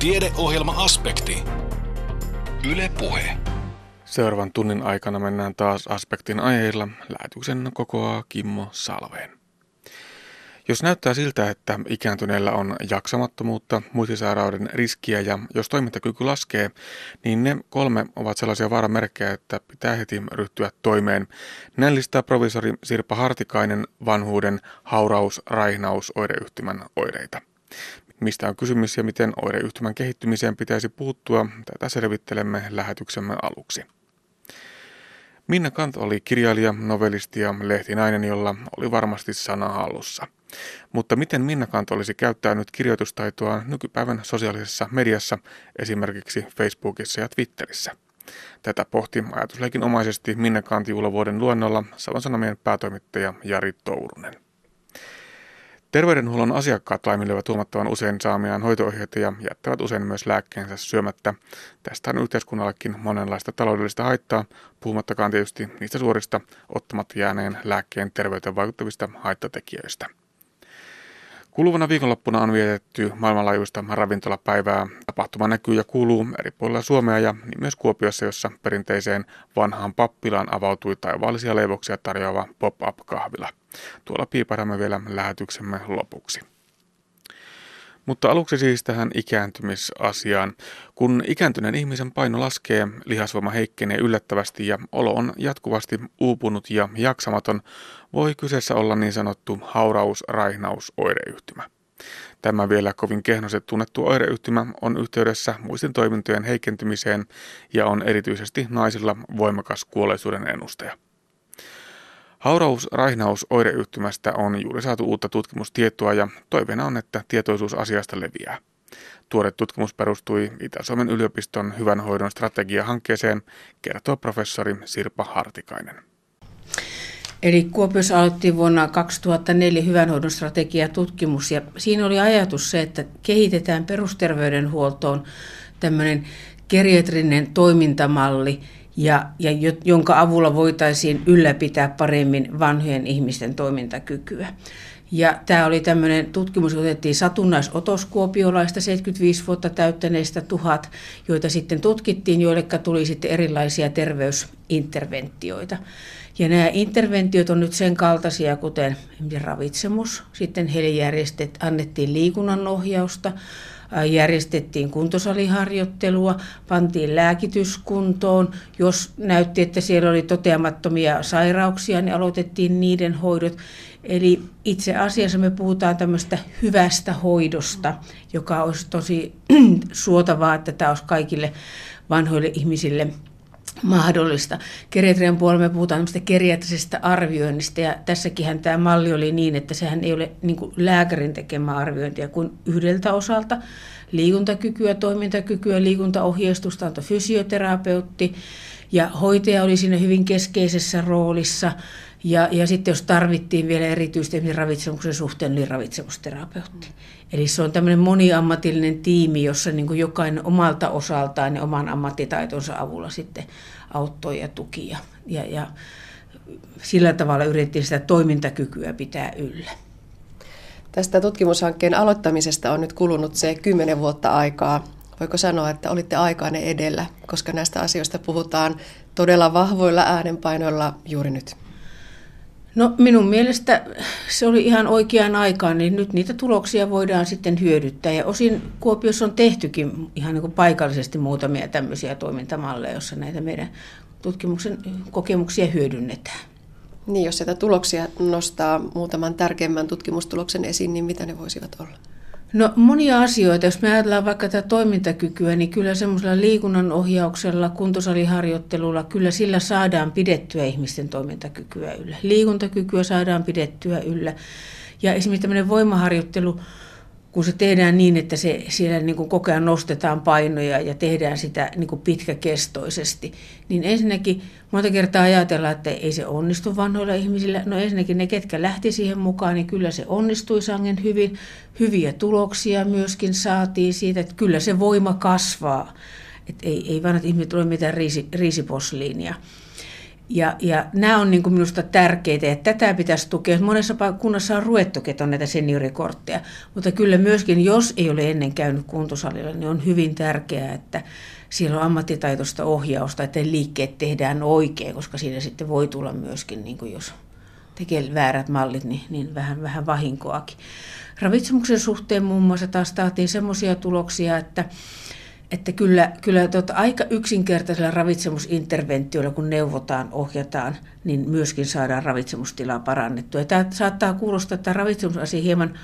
Tiedeohjelma-aspekti. Yle Puhe. Seuraavan tunnin aikana mennään taas aspektin aiheilla. Lähetyksen kokoaa Kimmo Salveen. Jos näyttää siltä, että ikääntyneellä on jaksamattomuutta, muistisairauden riskiä ja jos toimintakyky laskee, niin ne kolme ovat sellaisia vaaramerkkejä, että pitää heti ryhtyä toimeen. Näin listaa provisori Sirpa Hartikainen vanhuuden hauraus, raihnaus, oireyhtymän oireita. Mistä on kysymys ja miten oireyhtymän kehittymiseen pitäisi puuttua, tätä selvittelemme lähetyksemme aluksi. Minna Kant oli kirjailija, novellisti ja lehtinainen, jolla oli varmasti sana hallussa. Mutta miten Minna Kant olisi käyttänyt kirjoitustaitoa nykypäivän sosiaalisessa mediassa, esimerkiksi Facebookissa ja Twitterissä? Tätä pohti ajatusleikin omaisesti Minna Kant juhlavuoden luennolla Savon Sanomien päätoimittaja Jari Tourunen. Terveydenhuollon asiakkaat laiminlyövät huomattavan usein saamiaan hoitoohjeita ja jättävät usein myös lääkkeensä syömättä. Tästä on yhteiskunnallekin monenlaista taloudellista haittaa, puhumattakaan tietysti niistä suorista ottamatta jääneen lääkkeen terveyteen vaikuttavista haittatekijöistä. Kuluvana viikonloppuna on vietetty maailmanlaajuista ravintolapäivää. Tapahtuma näkyy ja kuuluu eri puolilla Suomea ja niin myös Kuopiossa, jossa perinteiseen vanhaan pappilaan avautui taivaallisia leivoksia tarjoava pop-up-kahvila. Tuolla piiparamme vielä lähetyksemme lopuksi. Mutta aluksi siis tähän ikääntymisasiaan. Kun ikääntyneen ihmisen paino laskee, lihasvoima heikkenee yllättävästi ja olo on jatkuvasti uupunut ja jaksamaton, voi kyseessä olla niin sanottu hauraus, raihnaus, oireyhtymä. Tämä vielä kovin kehnoset tunnettu oireyhtymä on yhteydessä muistin toimintojen heikentymiseen ja on erityisesti naisilla voimakas kuolleisuuden ennustaja. Hauraus raihnaus oireyhtymästä on juuri saatu uutta tutkimustietoa ja toiveena on, että tietoisuus asiasta leviää. Tuore tutkimus perustui Itä-Suomen yliopiston hyvän hoidon strategia-hankkeeseen, kertoo professori Sirpa Hartikainen. Eli Kuopiossa aloitti vuonna 2004 hyvänhoidon strategiatutkimus ja siinä oli ajatus se, että kehitetään perusterveydenhuoltoon tämmöinen geriatrinen toimintamalli – ja, ja jonka avulla voitaisiin ylläpitää paremmin vanhojen ihmisten toimintakykyä. Ja tämä oli tämmöinen tutkimus, otettiin satunnaisotos kuopiolaista 75 vuotta täyttäneistä tuhat, joita sitten tutkittiin, joille tuli sitten erilaisia terveysinterventioita. Ja nämä interventiot on nyt sen kaltaisia, kuten ravitsemus, sitten heille järjestet, annettiin liikunnanohjausta, järjestettiin kuntosaliharjoittelua, pantiin lääkityskuntoon. Jos näytti, että siellä oli toteamattomia sairauksia, niin aloitettiin niiden hoidot. Eli itse asiassa me puhutaan tämmöistä hyvästä hoidosta, joka olisi tosi suotavaa, että tämä olisi kaikille vanhoille ihmisille mahdollista. Geriatrian puolella me puhutaan geriatrisesta arvioinnista ja tässäkin tämä malli oli niin, että sehän ei ole niin lääkärin tekemä arviointia kuin yhdeltä osalta. Liikuntakykyä, toimintakykyä, liikuntaohjeistusta antoi fysioterapeutti ja hoitaja oli siinä hyvin keskeisessä roolissa. Ja, ja sitten jos tarvittiin vielä erityisesti ravitsemuksen suhteen, niin ravitsemusterapeutti. Eli se on tämmöinen moniammatillinen tiimi, jossa niin jokainen omalta osaltaan ja oman ammattitaitonsa avulla sitten auttoi ja tuki. Ja, ja, ja sillä tavalla yritettiin sitä toimintakykyä pitää yllä. Tästä tutkimushankkeen aloittamisesta on nyt kulunut se kymmenen vuotta aikaa. Voiko sanoa, että olitte aikaanne edellä, koska näistä asioista puhutaan todella vahvoilla äänenpainoilla juuri nyt? No minun mielestä se oli ihan oikeaan aikaan, niin nyt niitä tuloksia voidaan sitten hyödyttää. Ja osin Kuopiossa on tehtykin ihan niin kuin paikallisesti muutamia tämmöisiä toimintamalleja, joissa näitä meidän tutkimuksen kokemuksia hyödynnetään. Niin, jos sieltä tuloksia nostaa muutaman tärkeimmän tutkimustuloksen esiin, niin mitä ne voisivat olla? No monia asioita. Jos me ajatellaan vaikka tätä toimintakykyä, niin kyllä semmoisella liikunnan ohjauksella, kuntosaliharjoittelulla, kyllä sillä saadaan pidettyä ihmisten toimintakykyä yllä. Liikuntakykyä saadaan pidettyä yllä. Ja esimerkiksi tämmöinen voimaharjoittelu, kun se tehdään niin, että se, siellä niin kuin koko ajan nostetaan painoja ja tehdään sitä niin kuin pitkäkestoisesti, niin ensinnäkin monta kertaa ajatellaan, että ei se onnistu vanhoilla ihmisillä. No ensinnäkin ne, ketkä lähti siihen mukaan, niin kyllä se onnistui sangen hyvin. Hyviä tuloksia myöskin saatiin siitä, että kyllä se voima kasvaa. Että ei, ei vanhat ihmiset ole mitään riisi, riisiposliinia. Ja, ja nämä on niin minusta tärkeitä, että tätä pitäisi tukea. Monessa kunnassa on ruvettukin, on näitä seniorikortteja, mutta kyllä myöskin, jos ei ole ennen käynyt kuntosalilla, niin on hyvin tärkeää, että siellä on ammattitaitoista ohjausta, että liikkeet tehdään oikein, koska siinä sitten voi tulla myöskin, niin jos tekee väärät mallit, niin, niin vähän, vähän vahinkoakin. Ravitsemuksen suhteen muun muassa taas saatiin semmoisia tuloksia, että että kyllä, kyllä tuota, aika yksinkertaisella ravitsemusinterventioilla, kun neuvotaan, ohjataan, niin myöskin saadaan ravitsemustilaa parannettua. Ja tämä saattaa kuulostaa että ravitsemusasia hieman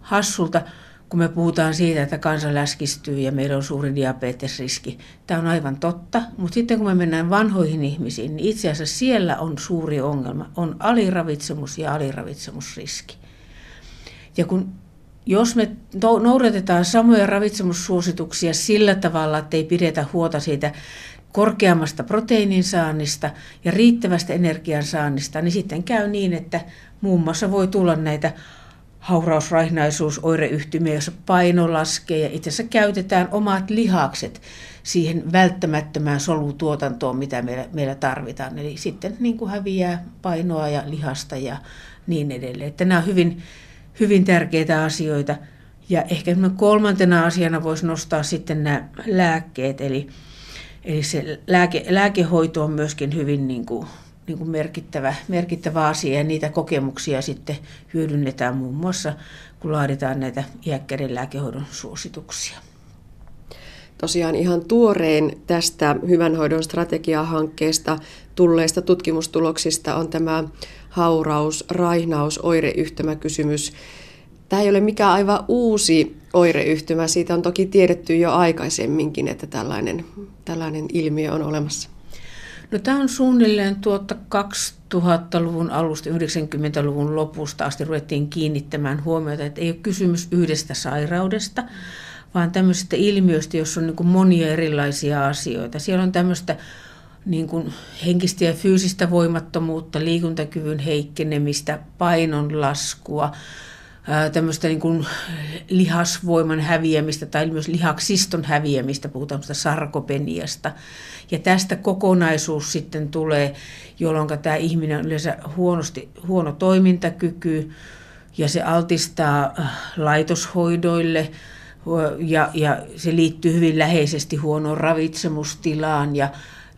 hassulta, kun me puhutaan siitä, että kansa läskistyy ja meillä on suuri diabetesriski. Tämä on aivan totta, mutta sitten kun me mennään vanhoihin ihmisiin, niin itse asiassa siellä on suuri ongelma. On aliravitsemus ja aliravitsemusriski. Ja kun jos me noudatetaan samoja ravitsemussuosituksia sillä tavalla, että ei pidetä huolta siitä korkeammasta proteiinin saannista ja riittävästä energian saannista, niin sitten käy niin, että muun muassa voi tulla näitä haurausraihnaisuus, oireyhtymiä, jossa paino laskee ja itse asiassa käytetään omat lihakset siihen välttämättömään solutuotantoon, mitä meillä, meillä tarvitaan. Eli sitten niin kuin häviää painoa ja lihasta ja niin edelleen. Että nämä on hyvin, hyvin tärkeitä asioita. Ja ehkä kolmantena asiana voisi nostaa sitten nämä lääkkeet, eli, eli se lääke, lääkehoito on myöskin hyvin niin kuin, niin kuin merkittävä, merkittävä asia ja niitä kokemuksia sitten hyödynnetään muun muassa, kun laaditaan näitä iäkkäiden lääkehoidon suosituksia. Tosiaan ihan tuorein tästä hyvän hoidon strategiahankkeesta tulleista tutkimustuloksista on tämä hauraus, raihnaus, oireyhtymäkysymys. Tämä ei ole mikään aivan uusi oireyhtymä. Siitä on toki tiedetty jo aikaisemminkin, että tällainen, tällainen ilmiö on olemassa. No, tämä on suunnilleen tuota 2000-luvun alusta, 90-luvun lopusta asti ruvettiin kiinnittämään huomiota, että ei ole kysymys yhdestä sairaudesta, vaan tämmöisestä ilmiöstä, jossa on niin monia erilaisia asioita. Siellä on tämmöistä niin kuin henkistä ja fyysistä voimattomuutta, liikuntakyvyn heikkenemistä, painon laskua, tämmöistä niin kuin lihasvoiman häviämistä tai myös lihaksiston häviämistä, puhutaan sarkopeniasta. Ja tästä kokonaisuus sitten tulee, jolloin tämä ihminen on yleensä huonosti, huono toimintakyky ja se altistaa äh, laitoshoidoille ja, ja se liittyy hyvin läheisesti huonoon ravitsemustilaan ja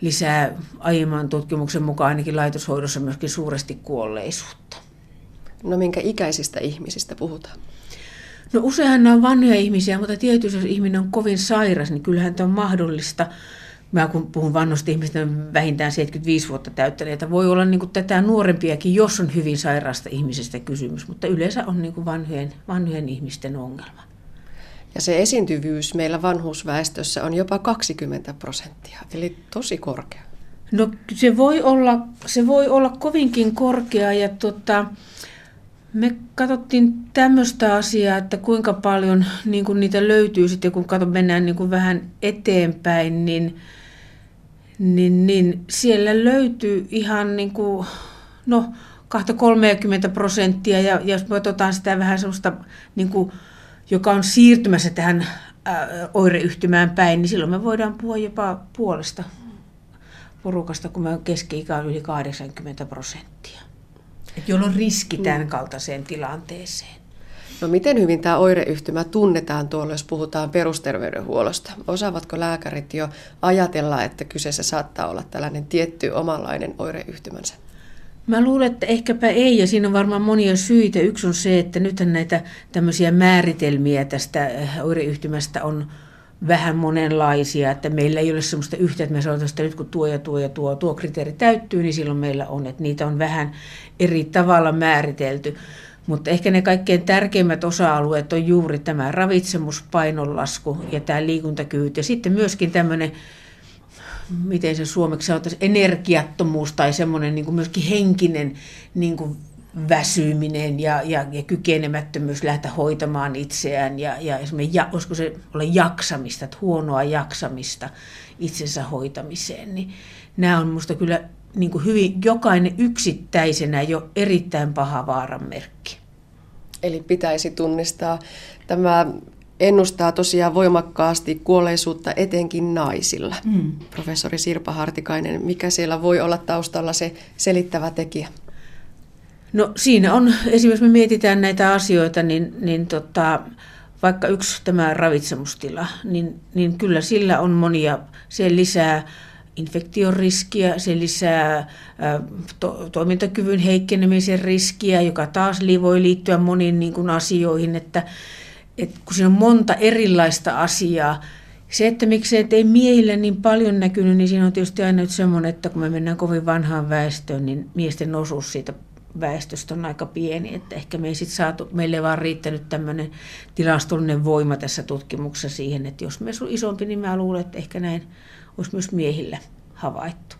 lisää aiemman tutkimuksen mukaan ainakin laitoshoidossa myöskin suuresti kuolleisuutta. No minkä ikäisistä ihmisistä puhutaan? No useinhan nämä on vanhoja ihmisiä, mutta tietysti jos ihminen on kovin sairas, niin kyllähän tämä on mahdollista. Mä kun puhun vanhoista ihmistä, vähintään 75 vuotta täyttäneitä, voi olla niin kuin tätä nuorempiakin, jos on hyvin sairaasta ihmisestä kysymys, mutta yleensä on niin kuin vanhojen, vanhojen ihmisten ongelma. Ja se esiintyvyys meillä vanhuusväestössä on jopa 20 prosenttia, eli tosi korkea. No se voi olla, se voi olla kovinkin korkea ja tota, me katsottiin tämmöistä asiaa, että kuinka paljon niin kuin niitä löytyy sitten, kun kato, mennään niin kuin vähän eteenpäin, niin, niin, niin siellä löytyy ihan niin kuin, no, 2-30 prosenttia ja jos me otetaan sitä vähän sellaista, niin kuin, joka on siirtymässä tähän ää, oireyhtymään päin, niin silloin me voidaan puhua jopa puolesta porukasta, kun me keski-ikä on yli 80 prosenttia jolloin riski tämän mm. kaltaiseen tilanteeseen. No miten hyvin tämä oireyhtymä tunnetaan tuolla, jos puhutaan perusterveydenhuollosta? Osaavatko lääkärit jo ajatella, että kyseessä saattaa olla tällainen tietty omanlainen oireyhtymänsä? Mä luulen, että ehkäpä ei, ja siinä on varmaan monia syitä. Yksi on se, että nyt näitä tämmöisiä määritelmiä tästä oireyhtymästä on vähän monenlaisia, että meillä ei ole sellaista yhtä, että me sanotaan, että nyt kun tuo ja tuo ja tuo, tuo kriteeri täyttyy, niin silloin meillä on, että niitä on vähän eri tavalla määritelty. Mutta ehkä ne kaikkein tärkeimmät osa-alueet on juuri tämä ravitsemus, painonlasku ja tämä liikuntakyvyt. Ja sitten myöskin tämmöinen, miten se suomeksi sanotaan, energiattomuus tai semmoinen niin kuin myöskin henkinen niin kuin väsyminen ja, ja, ja kykenemättömyys lähteä hoitamaan itseään ja, ja, ja olisiko se olla jaksamista, että huonoa jaksamista itsensä hoitamiseen, niin nämä on minusta kyllä niin kuin hyvin, jokainen yksittäisenä jo erittäin paha vaaran merkki. Eli pitäisi tunnistaa tämä ennustaa tosiaan voimakkaasti kuolleisuutta etenkin naisilla. Mm. Professori Sirpa Hartikainen, mikä siellä voi olla taustalla se selittävä tekijä? No siinä on, esimerkiksi me mietitään näitä asioita, niin, niin tota, vaikka yksi tämä ravitsemustila, niin, niin kyllä sillä on monia, se lisää infektion riskiä, se lisää to, toimintakyvyn heikkenemisen riskiä, joka taas voi liittyä moniin niin kuin asioihin, että, että kun siinä on monta erilaista asiaa, se, että miksei ei miehillä niin paljon näkynyt, niin siinä on tietysti aina nyt semmoinen, että kun me mennään kovin vanhaan väestöön, niin miesten osuus siitä väestöstä on aika pieni, että ehkä me ei sit saatu, meille ei vaan riittänyt tämmöinen tilastollinen voima tässä tutkimuksessa siihen, että jos me on isompi, niin mä luulen, että ehkä näin olisi myös miehillä havaittu.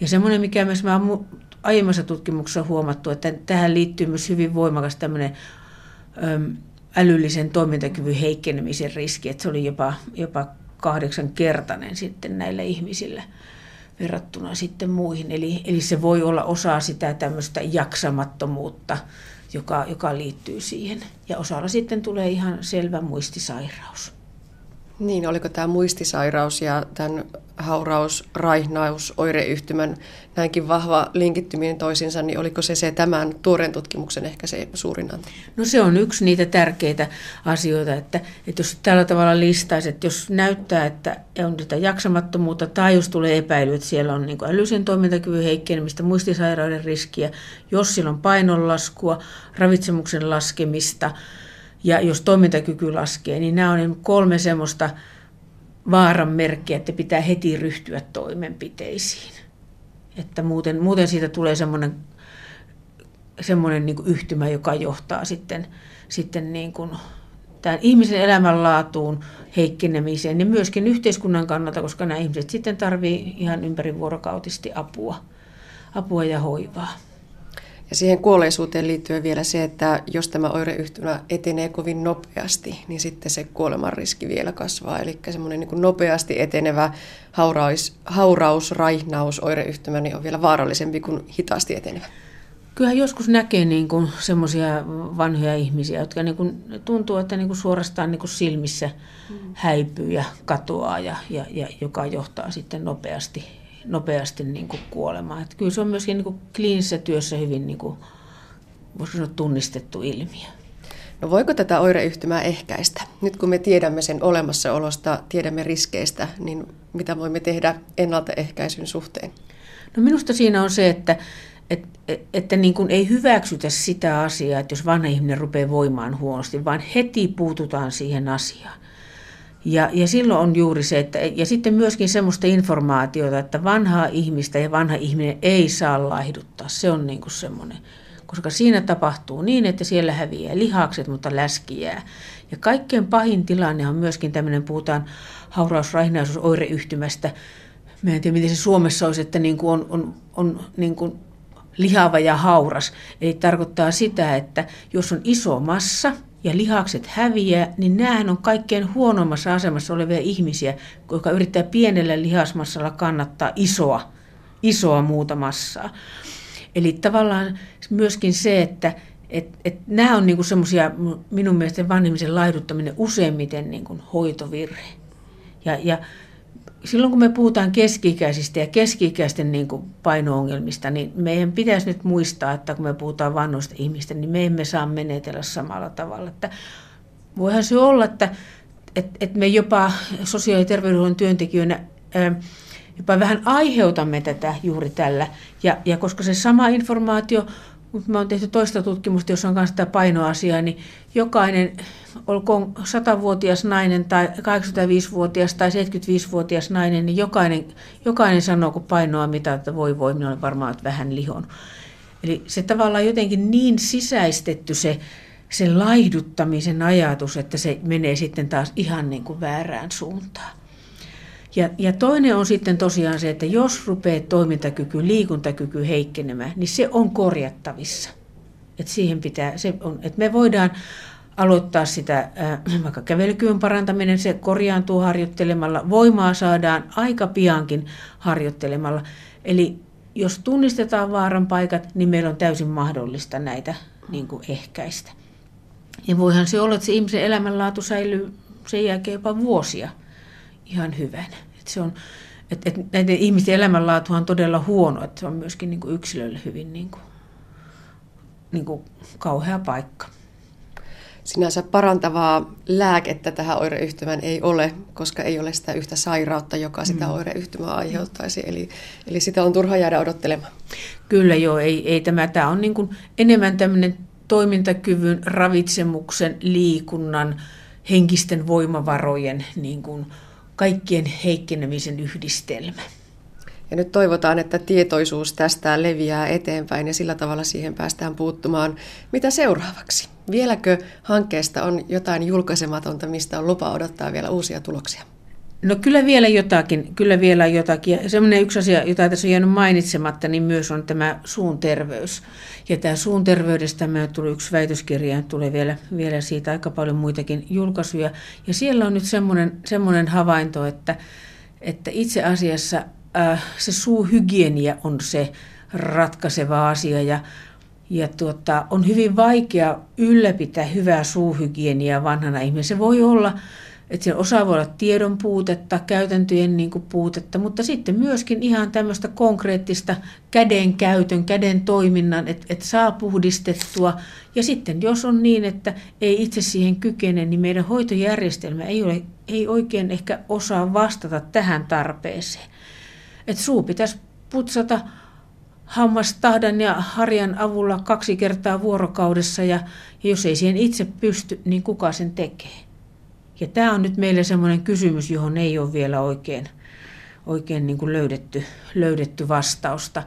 Ja semmoinen, mikä myös mä aiemmassa tutkimuksessa huomattu, että tähän liittyy myös hyvin voimakas tämmöinen älyllisen toimintakyvyn heikkenemisen riski, että se oli jopa, jopa kahdeksankertainen sitten näille ihmisille verrattuna sitten muihin. Eli, eli se voi olla osa sitä tämmöistä jaksamattomuutta, joka, joka liittyy siihen. Ja osalla sitten tulee ihan selvä muistisairaus. Niin, oliko tämä muistisairaus ja tämän hauraus, raihnaus, oireyhtymän näinkin vahva linkittyminen toisiinsa, niin oliko se, se tämän tuoreen tutkimuksen ehkä se suurin anti? No se on yksi niitä tärkeitä asioita, että, että jos tällä tavalla listaisi, että jos näyttää, että on sitä jaksamattomuutta tai jos tulee epäily, että siellä on niin älyisen toimintakyvyn heikkenemistä, muistisairauden riskiä, jos siellä on painonlaskua, ravitsemuksen laskemista, ja jos toimintakyky laskee, niin nämä on kolme semmoista vaaran merkkiä, että pitää heti ryhtyä toimenpiteisiin. Että muuten, muuten siitä tulee semmoinen, semmoinen niin yhtymä, joka johtaa sitten, sitten niin kuin tämän ihmisen elämänlaatuun heikkenemiseen ja myöskin yhteiskunnan kannalta, koska nämä ihmiset sitten tarvii ihan ympärivuorokautisesti apua, apua ja hoivaa. Ja siihen kuolleisuuteen liittyy vielä se, että jos tämä oireyhtymä etenee kovin nopeasti, niin sitten se kuoleman riski vielä kasvaa. Eli semmoinen niin nopeasti etenevä hauraus, hauraus, raihnaus, oireyhtymä niin on vielä vaarallisempi kuin hitaasti etenevä. Kyllähän joskus näkee niin kuin semmoisia vanhoja ihmisiä, jotka niin kuin tuntuu, että niin kuin suorastaan niin kuin silmissä mm. häipyy ja katoaa, ja, ja, ja joka johtaa sitten nopeasti nopeasti niin kuin kuolemaan. Että kyllä se on myöskin niin kuin kliinisessä työssä hyvin niin kuin, voisiko sanoa, tunnistettu ilmiö. No voiko tätä oireyhtymää ehkäistä? Nyt kun me tiedämme sen olemassaolosta, tiedämme riskeistä, niin mitä voimme tehdä ennaltaehkäisyn suhteen? No minusta siinä on se, että, että, että niin kuin ei hyväksytä sitä asiaa, että jos vanha ihminen rupeaa voimaan huonosti, vaan heti puututaan siihen asiaan. Ja, ja silloin on juuri se, että, ja sitten myöskin semmoista informaatiota, että vanhaa ihmistä ja vanha ihminen ei saa laihduttaa. Se on niin kuin semmoinen, koska siinä tapahtuu niin, että siellä häviää lihakset, mutta läski jää. Ja kaikkein pahin tilanne on myöskin tämmöinen, puhutaan haurausraihnaisuusoireyhtymästä. Mä en tiedä, miten se Suomessa olisi, että niin kuin on, on, on niin kuin lihava ja hauras. Eli tarkoittaa sitä, että jos on iso massa – ja lihakset häviää, niin näähän on kaikkein huonoimmassa asemassa olevia ihmisiä, jotka yrittää pienellä lihasmassalla kannattaa isoa, isoa muuta massaa. Eli tavallaan myöskin se, että et, et nämä on niinku semmoisia, minun mielestä vanhemmisen laiduttaminen useimmiten niinku hoitovirhe. Ja, ja silloin kun me puhutaan keski-ikäisistä ja keski-ikäisten niin kuin paino-ongelmista, niin meidän pitäisi nyt muistaa, että kun me puhutaan vanhoista ihmistä, niin me emme saa menetellä samalla tavalla. Että voihan se olla, että, että, että me jopa sosiaali- ja terveydenhuollon työntekijöinä jopa vähän aiheutamme tätä juuri tällä. Ja, ja koska se sama informaatio mutta me on tehty toista tutkimusta, jossa on myös tämä painoasia, niin jokainen, olkoon 100-vuotias nainen tai 85-vuotias tai 75-vuotias nainen, niin jokainen, jokainen sanoo, kun painoa mitä, että voi voi, minä olen varmaan vähän lihon. Eli se tavallaan jotenkin niin sisäistetty se, se laihduttamisen ajatus, että se menee sitten taas ihan niin kuin väärään suuntaan. Ja, ja toinen on sitten tosiaan se, että jos rupeaa toimintakyky, liikuntakyky heikkenemään, niin se on korjattavissa. Että siihen pitää, se on, että me voidaan aloittaa sitä, äh, vaikka kävelykyvyn parantaminen, se korjaantuu harjoittelemalla, voimaa saadaan aika piankin harjoittelemalla. Eli jos tunnistetaan vaaran paikat, niin meillä on täysin mahdollista näitä niin kuin ehkäistä. Ja voihan se olla, että se ihmisen elämänlaatu säilyy sen jälkeen jopa vuosia ihan hyvänä. Et se on, et, et näiden ihmisten elämänlaatu on todella huono, että se on myöskin niin kuin yksilölle hyvin niin kuin, niin kuin kauhea paikka. Sinänsä parantavaa lääkettä tähän oireyhtymään ei ole, koska ei ole sitä yhtä sairautta, joka sitä mm. oireyhtymää aiheuttaisi. Eli, eli sitä on turha jäädä odottelemaan. Kyllä joo, ei, ei tämä, tämä on niin kuin enemmän tämmöinen toimintakyvyn, ravitsemuksen, liikunnan, henkisten voimavarojen niin kuin kaikkien heikkenemisen yhdistelmä. Ja nyt toivotaan, että tietoisuus tästä leviää eteenpäin ja sillä tavalla siihen päästään puuttumaan. Mitä seuraavaksi? Vieläkö hankkeesta on jotain julkaisematonta, mistä on lupa odottaa vielä uusia tuloksia? No kyllä vielä jotakin, kyllä vielä jotakin. Ja semmoinen yksi asia, jota tässä on jäänyt mainitsematta, niin myös on tämä suun terveys. Ja tämä suun terveydestä me tuli yksi väitöskirja, tulee vielä, vielä siitä aika paljon muitakin julkaisuja. Ja siellä on nyt semmoinen, semmoinen havainto, että, että itse asiassa äh, se suuhygienia on se ratkaiseva asia ja, ja tuota, on hyvin vaikea ylläpitää hyvää suuhygieniaa vanhana ihminen. Se voi olla, että se osa voi olla tiedon puutetta, käytäntöjen niin kuin puutetta, mutta sitten myöskin ihan tämmöistä konkreettista käden käytön, käden toiminnan, että, että saa puhdistettua. Ja sitten jos on niin, että ei itse siihen kykene, niin meidän hoitojärjestelmä ei, ole, ei oikein ehkä osaa vastata tähän tarpeeseen että suu pitäisi putsata hammastahdan ja harjan avulla kaksi kertaa vuorokaudessa ja, ja jos ei siihen itse pysty, niin kuka sen tekee? Ja tämä on nyt meille semmoinen kysymys, johon ei ole vielä oikein, oikein niin kuin löydetty, löydetty vastausta.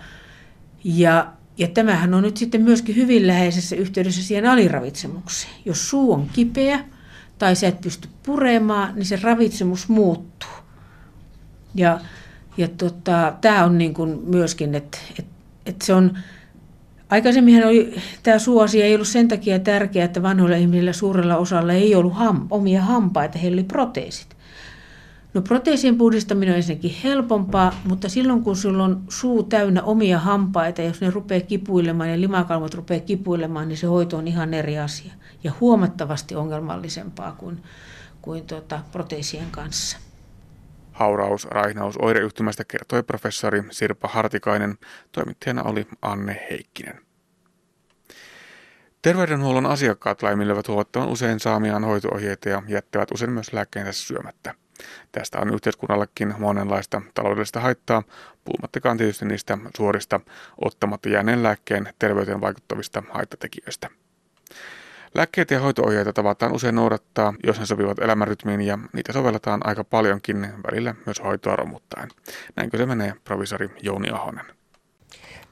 Ja, ja tämähän on nyt sitten myöskin hyvin läheisessä yhteydessä siihen aliravitsemukseen. Jos suu on kipeä tai sä et pysty puremaan, niin se ravitsemus muuttuu. Ja ja tota, tämä on niin kuin myöskin, että et, et se on, aikaisemmin oli, tämä suosia ei ollut sen takia tärkeää, että vanhoilla ihmisillä suurella osalla ei ollut ham, omia hampaita, heillä oli proteesit. No proteesien puhdistaminen on ensinnäkin helpompaa, mutta silloin kun sulla on suu täynnä omia hampaita, jos ne rupeaa kipuilemaan ja limakalvot rupeaa kipuilemaan, niin se hoito on ihan eri asia ja huomattavasti ongelmallisempaa kuin, kuin tuota, proteesien kanssa. Hauraus, raihnaus, oireyhtymästä kertoi professori Sirpa Hartikainen. Toimittajana oli Anne Heikkinen. Terveydenhuollon asiakkaat laiminlyövät huomattavan usein saamiaan hoitoohjeita ja jättävät usein myös lääkkeensä syömättä. Tästä on yhteiskunnallekin monenlaista taloudellista haittaa, puhumattakaan tietysti niistä suorista ottamatta jääneen lääkkeen terveyteen vaikuttavista haittatekijöistä. Lääkkeitä ja hoitoohjeita tavataan usein noudattaa, jos ne sopivat elämänrytmiin ja niitä sovelletaan aika paljonkin, välillä myös hoitoa romuttaen. Näinkö se menee, provisori Jouni Ahonen?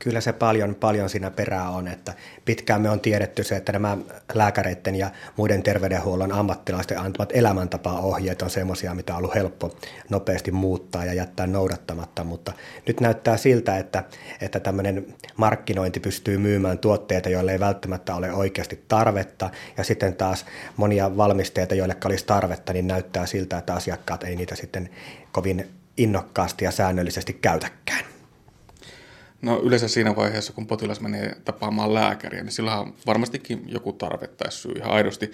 Kyllä se paljon, paljon siinä perää on, että pitkään me on tiedetty se, että nämä lääkäreiden ja muiden terveydenhuollon ammattilaisten antamat elämäntapa-ohjeet on semmoisia, mitä on ollut helppo nopeasti muuttaa ja jättää noudattamatta, mutta nyt näyttää siltä, että, että tämmöinen markkinointi pystyy myymään tuotteita, joille ei välttämättä ole oikeasti tarvetta ja sitten taas monia valmisteita, joille olisi tarvetta, niin näyttää siltä, että asiakkaat ei niitä sitten kovin innokkaasti ja säännöllisesti käytäkään. No yleensä siinä vaiheessa, kun potilas menee tapaamaan lääkäriä, niin sillä on varmastikin joku tarve tai syy ihan aidosti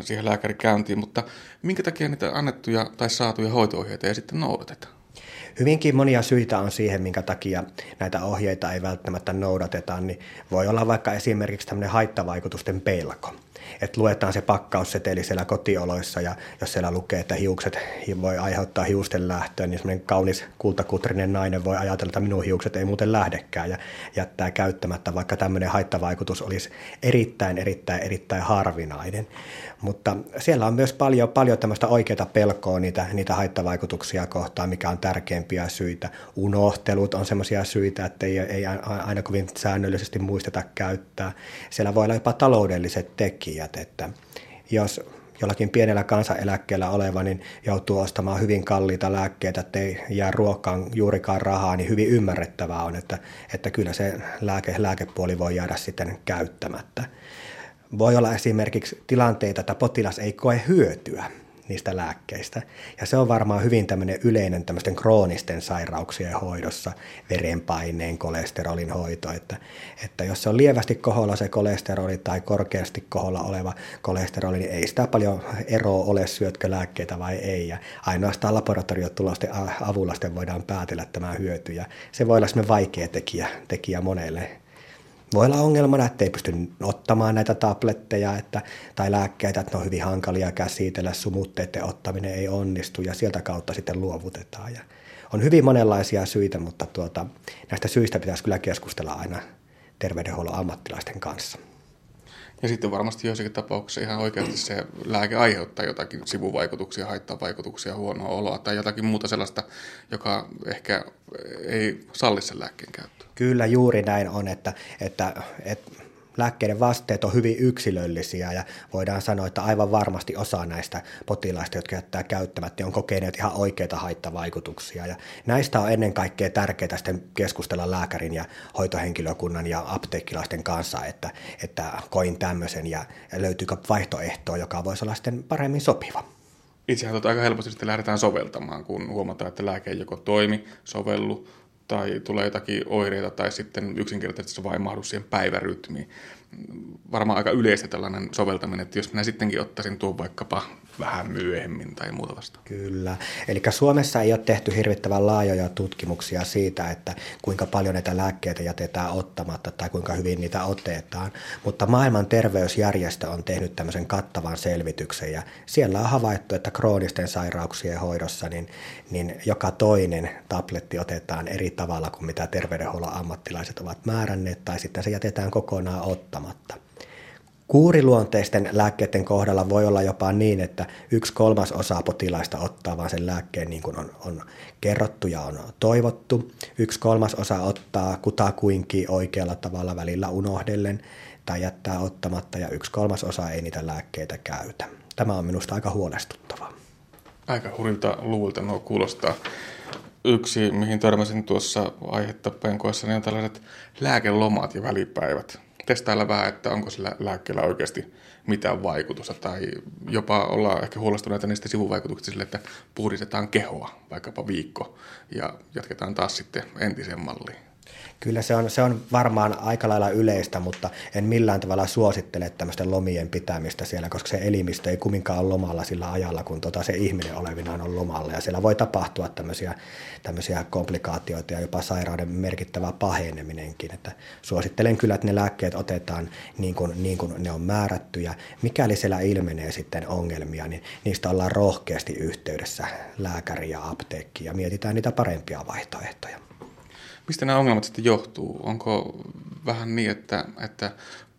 siihen lääkärikäyntiin, mutta minkä takia niitä annettuja tai saatuja hoito-ohjeita ei sitten noudateta? Hyvinkin monia syitä on siihen, minkä takia näitä ohjeita ei välttämättä noudateta, niin voi olla vaikka esimerkiksi tämmöinen haittavaikutusten pelko että luetaan se pakkausseteli siellä kotioloissa ja jos siellä lukee, että hiukset voi aiheuttaa hiusten lähtöä, niin semmoinen kaunis kultakutrinen nainen voi ajatella, että minun hiukset ei muuten lähdekään ja jättää käyttämättä, vaikka tämmöinen haittavaikutus olisi erittäin, erittäin, erittäin harvinainen. Mutta siellä on myös paljon, paljon tämmöistä oikeaa pelkoa niitä, niitä haittavaikutuksia kohtaan, mikä on tärkeimpiä syitä. Unohtelut on semmoisia syitä, että ei, ei aina kovin säännöllisesti muisteta käyttää. Siellä voi olla jopa taloudelliset tekijät, että jos jollakin pienellä kansaneläkkeellä oleva niin joutuu ostamaan hyvin kalliita lääkkeitä, ettei jää ruokaan juurikaan rahaa, niin hyvin ymmärrettävää on, että, että kyllä se lääke, lääkepuoli voi jäädä sitten käyttämättä. Voi olla esimerkiksi tilanteita, että potilas ei koe hyötyä niistä lääkkeistä. Ja se on varmaan hyvin tämmöinen yleinen tämmöisten kroonisten sairauksien hoidossa, verenpaineen, kolesterolin hoito, että, että jos se on lievästi koholla se kolesteroli tai korkeasti koholla oleva kolesteroli, niin ei sitä paljon eroa ole, syötkö lääkkeitä vai ei. Ja ainoastaan laboratoriotulosten avulla sitten voidaan päätellä tämä hyöty. Ja se voi olla vaikea tekijä, tekijä monelle voi olla ongelmana, että ei pysty ottamaan näitä tabletteja että, tai lääkkeitä, että ne on hyvin hankalia käsitellä, sumutteiden ottaminen ei onnistu ja sieltä kautta sitten luovutetaan. Ja on hyvin monenlaisia syitä, mutta tuota, näistä syistä pitäisi kyllä keskustella aina terveydenhuollon ammattilaisten kanssa. Ja sitten varmasti joissakin tapauksissa ihan oikeasti se lääke aiheuttaa jotakin sivuvaikutuksia, haittavaikutuksia, huonoa oloa tai jotakin muuta sellaista, joka ehkä ei salli sen lääkkeen käyttöä. Kyllä juuri näin on, että, että, että lääkkeiden vasteet on hyvin yksilöllisiä ja voidaan sanoa, että aivan varmasti osa näistä potilaista, jotka jättää käyttämättä, on kokeneet ihan oikeita haittavaikutuksia. Ja näistä on ennen kaikkea tärkeää sitten keskustella lääkärin ja hoitohenkilökunnan ja apteekkilaisten kanssa, että, että koin tämmöisen ja löytyykö vaihtoehtoa, joka voisi olla sitten paremmin sopiva. Itsehän tota aika helposti sitten lähdetään soveltamaan, kun huomataan, että lääke ei joko toimi, sovellu tai tulee jotakin oireita tai sitten yksinkertaisesti se vain mahdu siihen päivärytmiin. Varmaan aika yleistä tällainen soveltaminen, että jos minä sittenkin ottaisin tuon vaikkapa vähän myöhemmin tai muuta vasta. Kyllä. Eli Suomessa ei ole tehty hirvittävän laajoja tutkimuksia siitä, että kuinka paljon näitä lääkkeitä jätetään ottamatta tai kuinka hyvin niitä otetaan. Mutta maailman terveysjärjestö on tehnyt tämmöisen kattavan selvityksen ja siellä on havaittu, että kroonisten sairauksien hoidossa niin, niin joka toinen tabletti otetaan eri tavalla kuin mitä terveydenhuollon ammattilaiset ovat määränneet tai sitten se jätetään kokonaan ottamatta. Kuuriluonteisten lääkkeiden kohdalla voi olla jopa niin, että yksi kolmas osa potilaista ottaa vain sen lääkkeen niin kuin on, on kerrottu ja on toivottu. Yksi kolmas osa ottaa kutakuinkin oikealla tavalla välillä unohdellen tai jättää ottamatta ja yksi kolmas osa ei niitä lääkkeitä käytä. Tämä on minusta aika huolestuttavaa. Aika hurilta luvulta nuo kuulostaa. Yksi, mihin törmäsin tuossa aihetta penkoissa, niin on tällaiset lääkelomat ja välipäivät testailla vähän, että onko sillä lääkkeellä oikeasti mitään vaikutusta tai jopa olla ehkä huolestuneita niistä sivuvaikutuksista sille, että puhdistetaan kehoa vaikkapa viikko ja jatketaan taas sitten entiseen malliin. Kyllä se on, se on varmaan aika lailla yleistä, mutta en millään tavalla suosittele tämmöisten lomien pitämistä siellä, koska se elimistö ei kumminkaan ole lomalla sillä ajalla, kun tota se ihminen olevinaan on lomalla. Ja siellä voi tapahtua tämmöisiä, tämmöisiä komplikaatioita ja jopa sairauden merkittävä paheneminenkin. Että suosittelen kyllä, että ne lääkkeet otetaan niin kuin, niin kuin ne on määrätty. Ja mikäli siellä ilmenee sitten ongelmia, niin niistä ollaan rohkeasti yhteydessä lääkäriin ja apteekkiin ja mietitään niitä parempia vaihtoehtoja. Mistä nämä ongelmat sitten johtuu? Onko vähän niin, että, että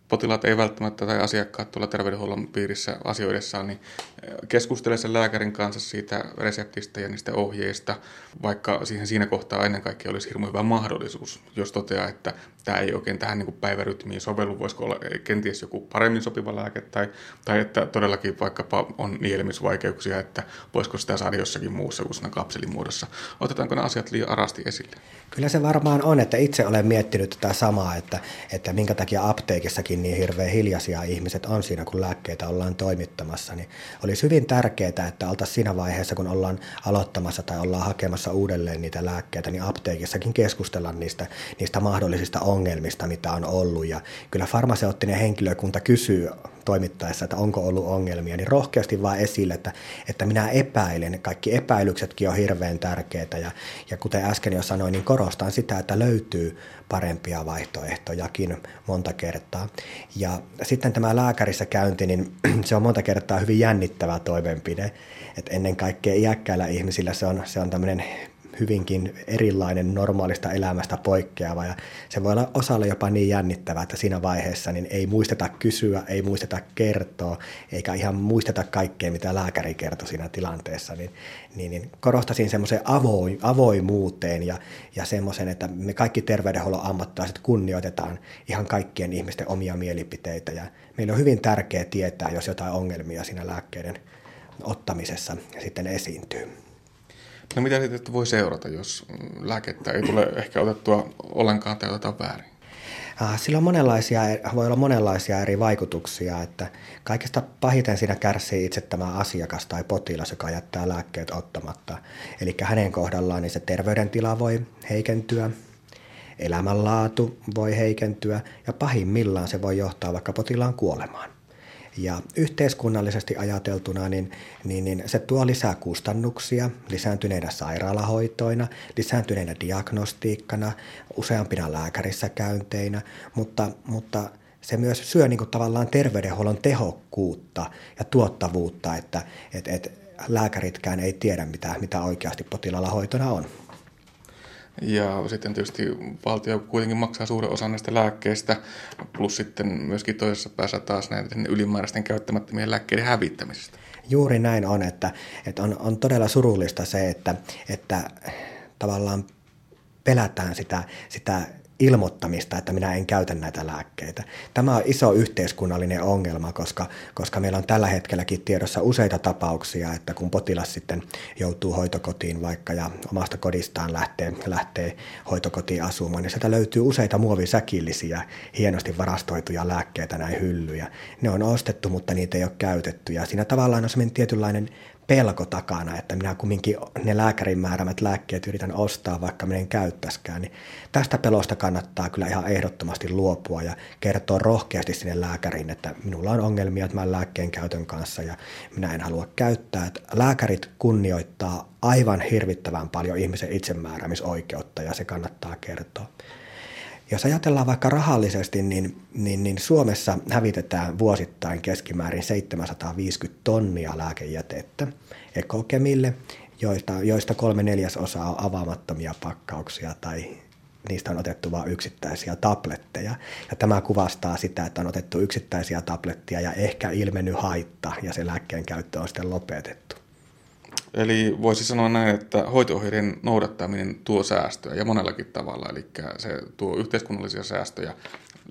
potilaat ei välttämättä tai asiakkaat tuolla terveydenhuollon piirissä asioidessaan, niin eh, keskustele sen lääkärin kanssa siitä reseptistä ja niistä ohjeista, vaikka siihen siinä kohtaa ennen kaikkea olisi hirmu hyvä mahdollisuus, jos toteaa, että tämä ei oikein tähän niin päivärytmiin sovellu, voisiko olla kenties joku paremmin sopiva lääke, tai, tai että todellakin vaikkapa on nielemisvaikeuksia, että voisiko sitä saada jossakin muussa kuin siinä kapselimuodossa. Otetaanko nämä asiat liian arasti esille? Kyllä se varmaan on, että itse olen miettinyt tätä samaa, että, että minkä takia apteekissakin niin hirveän hiljaisia ihmiset on siinä, kun lääkkeitä ollaan toimittamassa. Niin olisi hyvin tärkeää, että oltaisiin siinä vaiheessa, kun ollaan aloittamassa tai ollaan hakemassa uudelleen niitä lääkkeitä, niin apteekissakin keskustella niistä, niistä mahdollisista ongelmista, mitä on ollut. Ja kyllä farmaseuttinen henkilökunta kysyy toimittaessa, että onko ollut ongelmia, niin rohkeasti vaan esille, että, että minä epäilen. Kaikki epäilyksetkin on hirveän tärkeitä ja, ja kuten äsken jo sanoin, niin korostan sitä, että löytyy parempia vaihtoehtojakin monta kertaa. Ja sitten tämä lääkärissä käynti, niin se on monta kertaa hyvin jännittävä toimenpide. että ennen kaikkea iäkkäillä ihmisillä se on, se on tämmöinen hyvinkin erilainen normaalista elämästä poikkeava ja se voi olla osalle jopa niin jännittävää, että siinä vaiheessa niin ei muisteta kysyä, ei muisteta kertoa, eikä ihan muisteta kaikkea, mitä lääkäri kertoi siinä tilanteessa, niin, niin, niin korostaisin semmoiseen avoimuuteen ja, ja semmoisen, että me kaikki terveydenhuollon ammattilaiset kunnioitetaan ihan kaikkien ihmisten omia mielipiteitä ja meillä on hyvin tärkeää tietää, jos jotain ongelmia siinä lääkkeiden ottamisessa sitten esiintyy. No mitä sitten voi seurata, jos lääkettä ei tule ehkä otettua ollenkaan tai otetaan väärin? Sillä on monenlaisia, voi olla monenlaisia eri vaikutuksia, että kaikista pahiten siinä kärsii itse tämä asiakas tai potilas, joka jättää lääkkeet ottamatta. Eli hänen kohdallaan niin se terveydentila voi heikentyä, elämänlaatu voi heikentyä ja pahimmillaan se voi johtaa vaikka potilaan kuolemaan. Ja yhteiskunnallisesti ajateltuna niin, niin, niin se tuo lisää kustannuksia lisääntyneinä sairaalahoitoina, lisääntyneinä diagnostiikkana, useampina lääkärissä käynteinä, mutta, mutta se myös syö niin kuin tavallaan terveydenhuollon tehokkuutta ja tuottavuutta, että et, et lääkäritkään ei tiedä, mitä, mitä oikeasti potilaalla hoitona on. Ja sitten tietysti valtio kuitenkin maksaa suuren osan näistä lääkkeistä, plus sitten myöskin toisessa päässä taas näiden ylimääräisten käyttämättömien lääkkeiden hävittämisestä. Juuri näin on, että, että on, on todella surullista se, että, että tavallaan pelätään sitä, sitä ilmoittamista, että minä en käytä näitä lääkkeitä. Tämä on iso yhteiskunnallinen ongelma, koska, koska meillä on tällä hetkelläkin tiedossa useita tapauksia, että kun potilas sitten joutuu hoitokotiin vaikka ja omasta kodistaan lähtee, lähtee hoitokotiin asumaan, niin sieltä löytyy useita muovisäkillisiä, hienosti varastoituja lääkkeitä, näin hyllyjä. Ne on ostettu, mutta niitä ei ole käytetty ja siinä tavallaan on sellainen tietynlainen pelko takana, että minä kumminkin ne lääkärin määrämät lääkkeet yritän ostaa, vaikka minä en käyttäskään, niin tästä pelosta kannattaa kyllä ihan ehdottomasti luopua ja kertoa rohkeasti sinne lääkäriin, että minulla on ongelmia tämän lääkkeen käytön kanssa ja minä en halua käyttää. Että lääkärit kunnioittaa aivan hirvittävän paljon ihmisen itsemääräämisoikeutta ja se kannattaa kertoa. Jos ajatellaan vaikka rahallisesti, niin, niin, niin Suomessa hävitetään vuosittain keskimäärin 750 tonnia lääkejätettä ekokemille, joista, joista kolme neljäsosaa on avaamattomia pakkauksia tai niistä on otettu vain yksittäisiä tabletteja. Ja tämä kuvastaa sitä, että on otettu yksittäisiä tabletteja ja ehkä ilmennyt haitta ja se lääkkeen käyttö on sitten lopetettu. Eli voisi sanoa näin, että hoito noudattaminen tuo säästöä ja monellakin tavalla. Eli se tuo yhteiskunnallisia säästöjä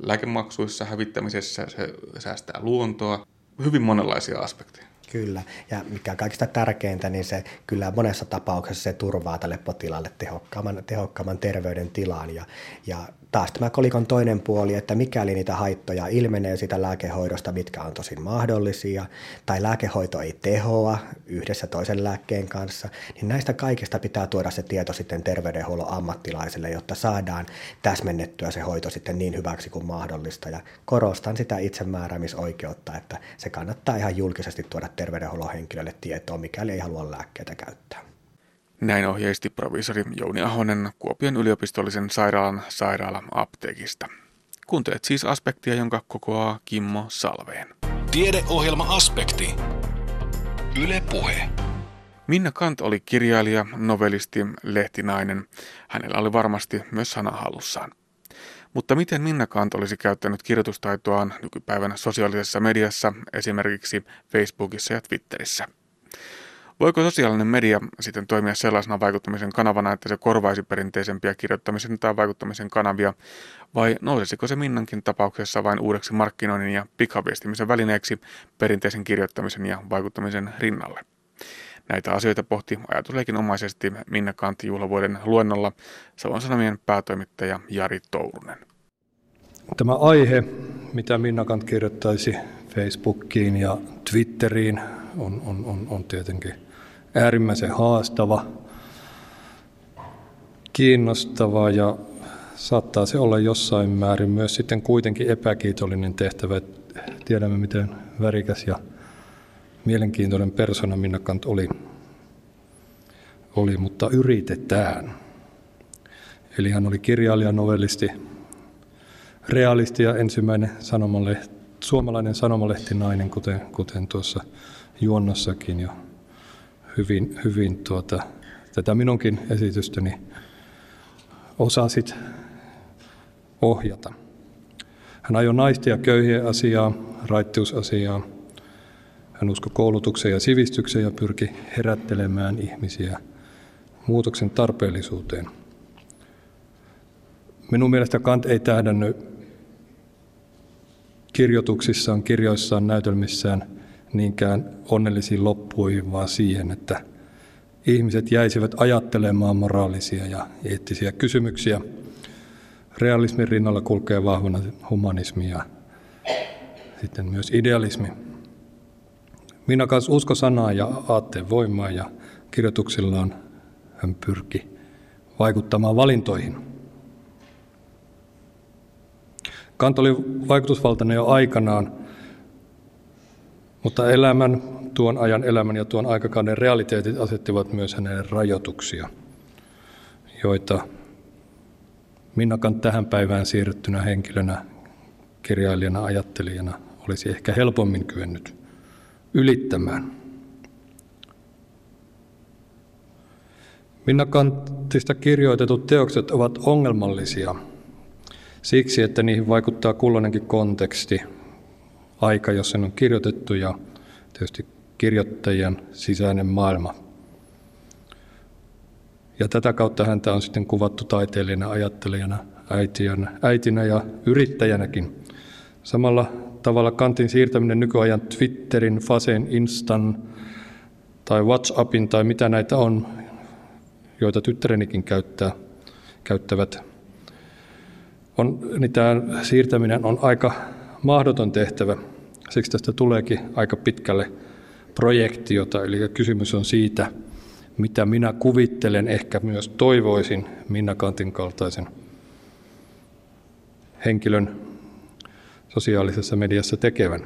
lääkemaksuissa, hävittämisessä, se säästää luontoa, hyvin monenlaisia aspekteja. Kyllä, ja mikä kaikista tärkeintä, niin se kyllä monessa tapauksessa se turvaa tälle potilaalle tehokkaamman, tehokkaamman terveydentilan ja, ja taas tämä kolikon toinen puoli, että mikäli niitä haittoja ilmenee sitä lääkehoidosta, mitkä on tosin mahdollisia, tai lääkehoito ei tehoa yhdessä toisen lääkkeen kanssa, niin näistä kaikista pitää tuoda se tieto sitten terveydenhuollon ammattilaiselle, jotta saadaan täsmennettyä se hoito sitten niin hyväksi kuin mahdollista. Ja korostan sitä itsemääräämisoikeutta, että se kannattaa ihan julkisesti tuoda terveydenhuollon henkilölle tietoa, mikäli ei halua lääkkeitä käyttää. Näin ohjeisti proviisori Jouni Ahonen Kuopion yliopistollisen sairaalan sairaala-apteekista. Kuuntelet siis aspektia, jonka kokoaa Kimmo Salveen. Tiedeohjelma Aspekti. Yle Puhe. Minna Kant oli kirjailija, novellisti, lehtinainen. Hänellä oli varmasti myös sana halussaan. Mutta miten Minna Kant olisi käyttänyt kirjoitustaitoaan nykypäivänä sosiaalisessa mediassa, esimerkiksi Facebookissa ja Twitterissä? Voiko sosiaalinen media sitten toimia sellaisena vaikuttamisen kanavana, että se korvaisi perinteisempiä kirjoittamisen tai vaikuttamisen kanavia, vai nousisiko se Minnankin tapauksessa vain uudeksi markkinoinnin ja pikaviestimisen välineeksi perinteisen kirjoittamisen ja vaikuttamisen rinnalle? Näitä asioita pohti ajatusleikinomaisesti Minna Kantti juhlavuoden luennolla Savon Sanomien päätoimittaja Jari Tourunen. Tämä aihe, mitä Minna Kant kirjoittaisi Facebookiin ja Twitteriin, on, on, on, on tietenkin äärimmäisen haastava, kiinnostava ja saattaa se olla jossain määrin myös sitten kuitenkin epäkiitollinen tehtävä. Tiedämme, miten värikäs ja mielenkiintoinen persona Minnakant oli, oli, mutta yritetään. Eli hän oli kirjailija, novellisti, realisti ja ensimmäinen sanomalehti, suomalainen sanomalehtinainen, kuten, kuten tuossa juonnossakin jo hyvin, hyvin tuota, tätä minunkin esitystäni osasit ohjata. Hän ajoi naisten ja köyhien asiaa, raittiusasiaa. Hän uskoi koulutukseen ja sivistykseen ja pyrki herättelemään ihmisiä muutoksen tarpeellisuuteen. Minun mielestä Kant ei tähdännyt kirjoituksissaan, kirjoissaan, näytelmissään niinkään onnellisiin loppuihin, vaan siihen, että ihmiset jäisivät ajattelemaan moraalisia ja eettisiä kysymyksiä, Realismin rinnalla kulkee vahvana humanismi ja sitten myös idealismi. Minä kanssa usko sanaa ja aatteen voimaa ja kirjoituksillaan hän pyrki vaikuttamaan valintoihin. Kant oli vaikutusvaltainen jo aikanaan, mutta elämän, tuon ajan elämän ja tuon aikakauden realiteetit asettivat myös hänelle rajoituksia, joita Minna Kant tähän päivään siirryttynä henkilönä, kirjailijana, ajattelijana olisi ehkä helpommin kyennyt ylittämään. Minna Kantista kirjoitetut teokset ovat ongelmallisia siksi, että niihin vaikuttaa kulloinenkin konteksti, aika, jossa sen on kirjoitettu ja tietysti kirjoittajien sisäinen maailma. Ja tätä kautta häntä on sitten kuvattu taiteilijana, ajattelijana, äitinä ja yrittäjänäkin. Samalla tavalla Kantin siirtäminen nykyajan Twitterin, Fasen, Instan tai WhatsAppin tai mitä näitä on, joita tyttärenikin käyttää, käyttävät, on, niin tämä siirtäminen on aika mahdoton tehtävä. Siksi tästä tuleekin aika pitkälle projektiota, eli kysymys on siitä, mitä minä kuvittelen, ehkä myös toivoisin Minna Kantin kaltaisen henkilön sosiaalisessa mediassa tekevän.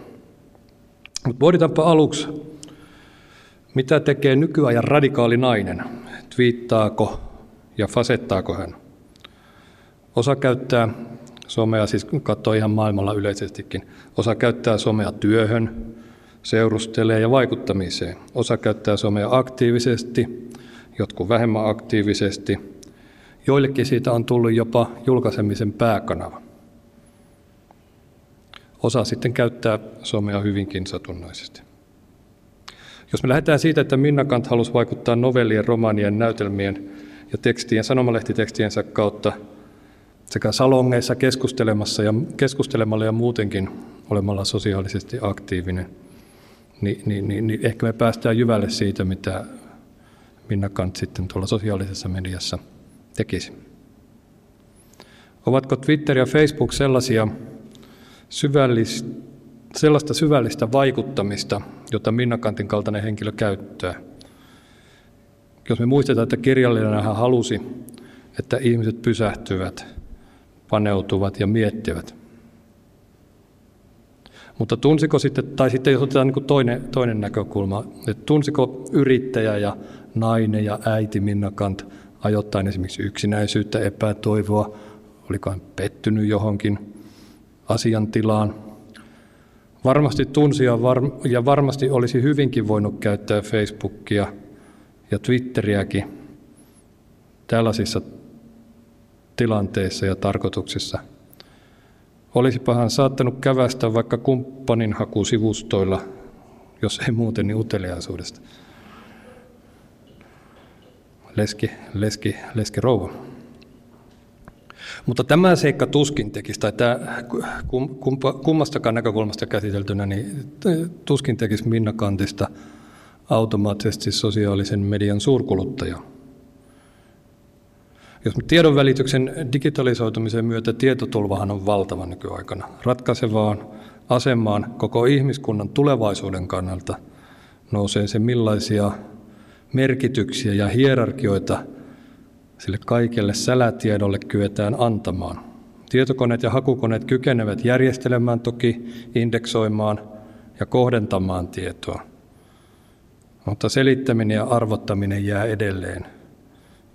Mutta pohditaanpa aluksi, mitä tekee nykyajan radikaali nainen? Twiittaako ja fasettaako hän? Osa käyttää somea, siis katsoo ihan maailmalla yleisestikin. Osa käyttää somea työhön, seurustelee ja vaikuttamiseen. Osa käyttää somea aktiivisesti, jotkut vähemmän aktiivisesti. Joillekin siitä on tullut jopa julkaisemisen pääkanava. Osa sitten käyttää somea hyvinkin satunnaisesti. Jos me lähdetään siitä, että Minna Kant halusi vaikuttaa novellien, romaanien, näytelmien ja tekstien, sanomalehtitekstiensä kautta sekä salongeissa keskustelemassa ja keskustelemalla ja muutenkin olemalla sosiaalisesti aktiivinen, niin, niin, niin, niin ehkä me päästään jyvälle siitä, mitä Minna Kant sitten tuolla sosiaalisessa mediassa tekisi. Ovatko Twitter ja Facebook sellaisia syvällistä, sellaista syvällistä vaikuttamista, jota Minna Kantin kaltainen henkilö käyttää? Jos me muistetaan, että kirjallinen hän halusi, että ihmiset pysähtyvät, paneutuvat ja miettivät. Mutta tunsiko sitten, tai sitten jos otetaan niin toinen, toinen näkökulma, että tunsiko yrittäjä ja nainen ja äiti Minna Kant ajoittain esimerkiksi yksinäisyyttä, epätoivoa, oliko hän pettynyt johonkin asiantilaan. Varmasti tunsi ja, var, ja varmasti olisi hyvinkin voinut käyttää Facebookia ja Twitteriäkin tällaisissa tilanteissa ja tarkoituksissa. Olisipa hän saattanut kävästä vaikka kumppanin hakusivustoilla, jos ei muuten, niin uteliaisuudesta. Leski, leski, leski rouva. Mutta tämä seikka tuskin tekisi, tai tämä kummastakaan näkökulmasta käsiteltynä, niin tuskin tekisi Minna Kantista automaattisesti sosiaalisen median suurkuluttaja. Jos tiedon välityksen digitalisoitumisen myötä tietotulvahan on valtava nykyaikana. Ratkaisevaan asemaan koko ihmiskunnan tulevaisuuden kannalta nousee se, millaisia merkityksiä ja hierarkioita sille kaikelle sälätiedolle kyetään antamaan. Tietokoneet ja hakukoneet kykenevät järjestelemään toki, indeksoimaan ja kohdentamaan tietoa. Mutta selittäminen ja arvottaminen jää edelleen